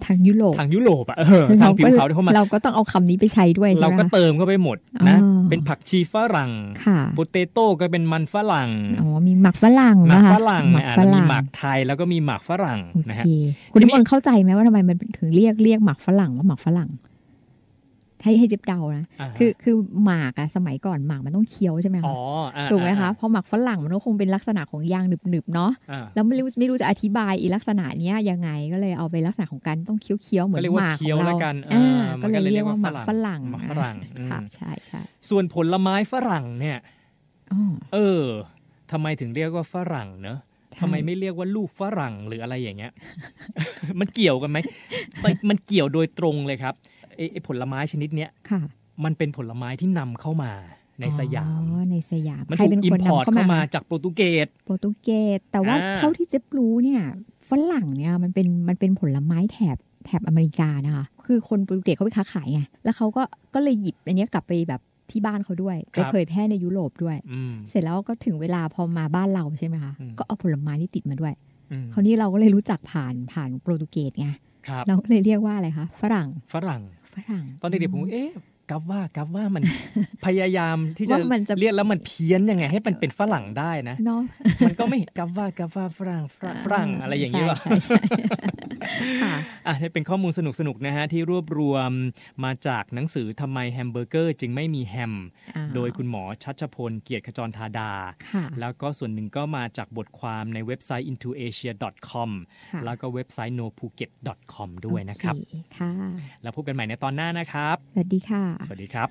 ทางยุโรปทางยุโรปอะเออทางผิวขาวที่เข้ามาเราก็ต้องเอาคำนี้ไปใช้ด้วยใช่เราไหมก็คะเติมเข้าไปหมดนะอ๋อเป็นผักชีฝรั่งค่ะโปเตโต้ก็เป็นมันฝรั่งอ๋อมีหมักฝรั่งหมันะกคะฝรั่งหมักอะฝแล้วมีรั่งหมักไทยแล้วก็มีหมักฝรั่งโอนะเคฮะคุณทีนินี้มนต์เข้าใจไหมว่าทำไมมันถึงเรียกเรียกหมักฝรั่งว่าหมักฝรั่ง ให้ให้เจิบเดานะอ่าฮะคือคือหมากอะสมัยก่อนหมากมันต้องเคี้ยวใช่ไหมอ๋คะออ่าถูกไหมคะอ่าเพราะหมักฝรั่งมันก็คงเป็นลักษณะของยางหนึบๆเนาะอ่าแล้วไม่รู้ไม่รู้จะอธิบายอีลักษณะเนี้ยยังไงก็เลยเอาไปลักษณะของการต้องเคี้ยวๆเหมือก็นเรียกหว่ามากขเคี้อยงวแล้วเรากันอ่าอ่าก็เลยเรียกว่าหมักฝรั่งหมักฝรั่งอืมค่ะใช่ใช่ส่วนผลไม้ฝรั่งเนี่ยอ๋อเออทำไมถึงเรียกว่าฝรั่งเนอะใช่ทำไมไม่เรียกว่าลูกฝรั่งหรืออะไรอย่างเงี้ย มันเกี่ยวกันไหมมันมันเกี่ยวโดยตรงเลยครับ ไอ้ไอ้ผลไม้ชนิดเนี้ยค่ะมันเป็นผลไม้ที่นำเข้ามาในสยามอ๋อในสยามมันใครถูกเป็น import คนนพอร์ตนำเข้าเข้ามามาจากโปรตุเกสโปรตุเกสแต่ว่าอ่าเท่าที่เจ๊รู้เนี่ยฝรั่งเนี่ยมันเป็นมันเป็นผลไม้แถบแถบอเมริกานะคะคือคนโปรตุเกสเขาไปค้าขายไงแล้วเขาก็ก็เลยหยิบอันเนี้ยกลับไปแบบที่บ้านเขาด้วยไปเผยแพร่ในยุโรปด้วยอืมเสร็จแล้วก็ถึงเวลาพอมาบ้านเราใช่ไหมคะอืมก็เอาผลไม้ที่ติดมาด้วยอืมคราวนี้เราก็เลยรู้จักผ่านผ่านโปรตุเกสไงครับเราก็เลยเรียกว่าอะไรคะฝรั่งฝรั่ง ฝรั่ง ตอนเด็กๆผมเอ๊ะ guava guava มันพยายามที่จะว่ามันจะเรียกแล้วมันเพี้ยนยังไง ให้มันเป็นฝรั่งได้นะเนาะมันก็ไม่ guava guava ฝรั่งฝรั่งฝรั่งอะไรอย่างนี้นี้วะใช่ใช่ค่ะอะนี่เป็นข้อมูลสนุกๆนะฮะที่รวบรวมมาจากหนังสือทำไมแฮมเบอร์เกอร์ จึงไม่มีแฮมอ่าโดยคุณหมอชัชพลเกียรติขจรธาดาค่ะแล้วก็ส่วนหนึ่งก็มาจากบทความในเว็บไซต์ intoasia.com ค่ะแล้วก็เว็บไซต์ nophuket.com ด้วยนะครับโอเคค่ะ แล้วพบกันใหม่ในตอนหน้านะครับ สวัสดีค่ะสวัสดีครับ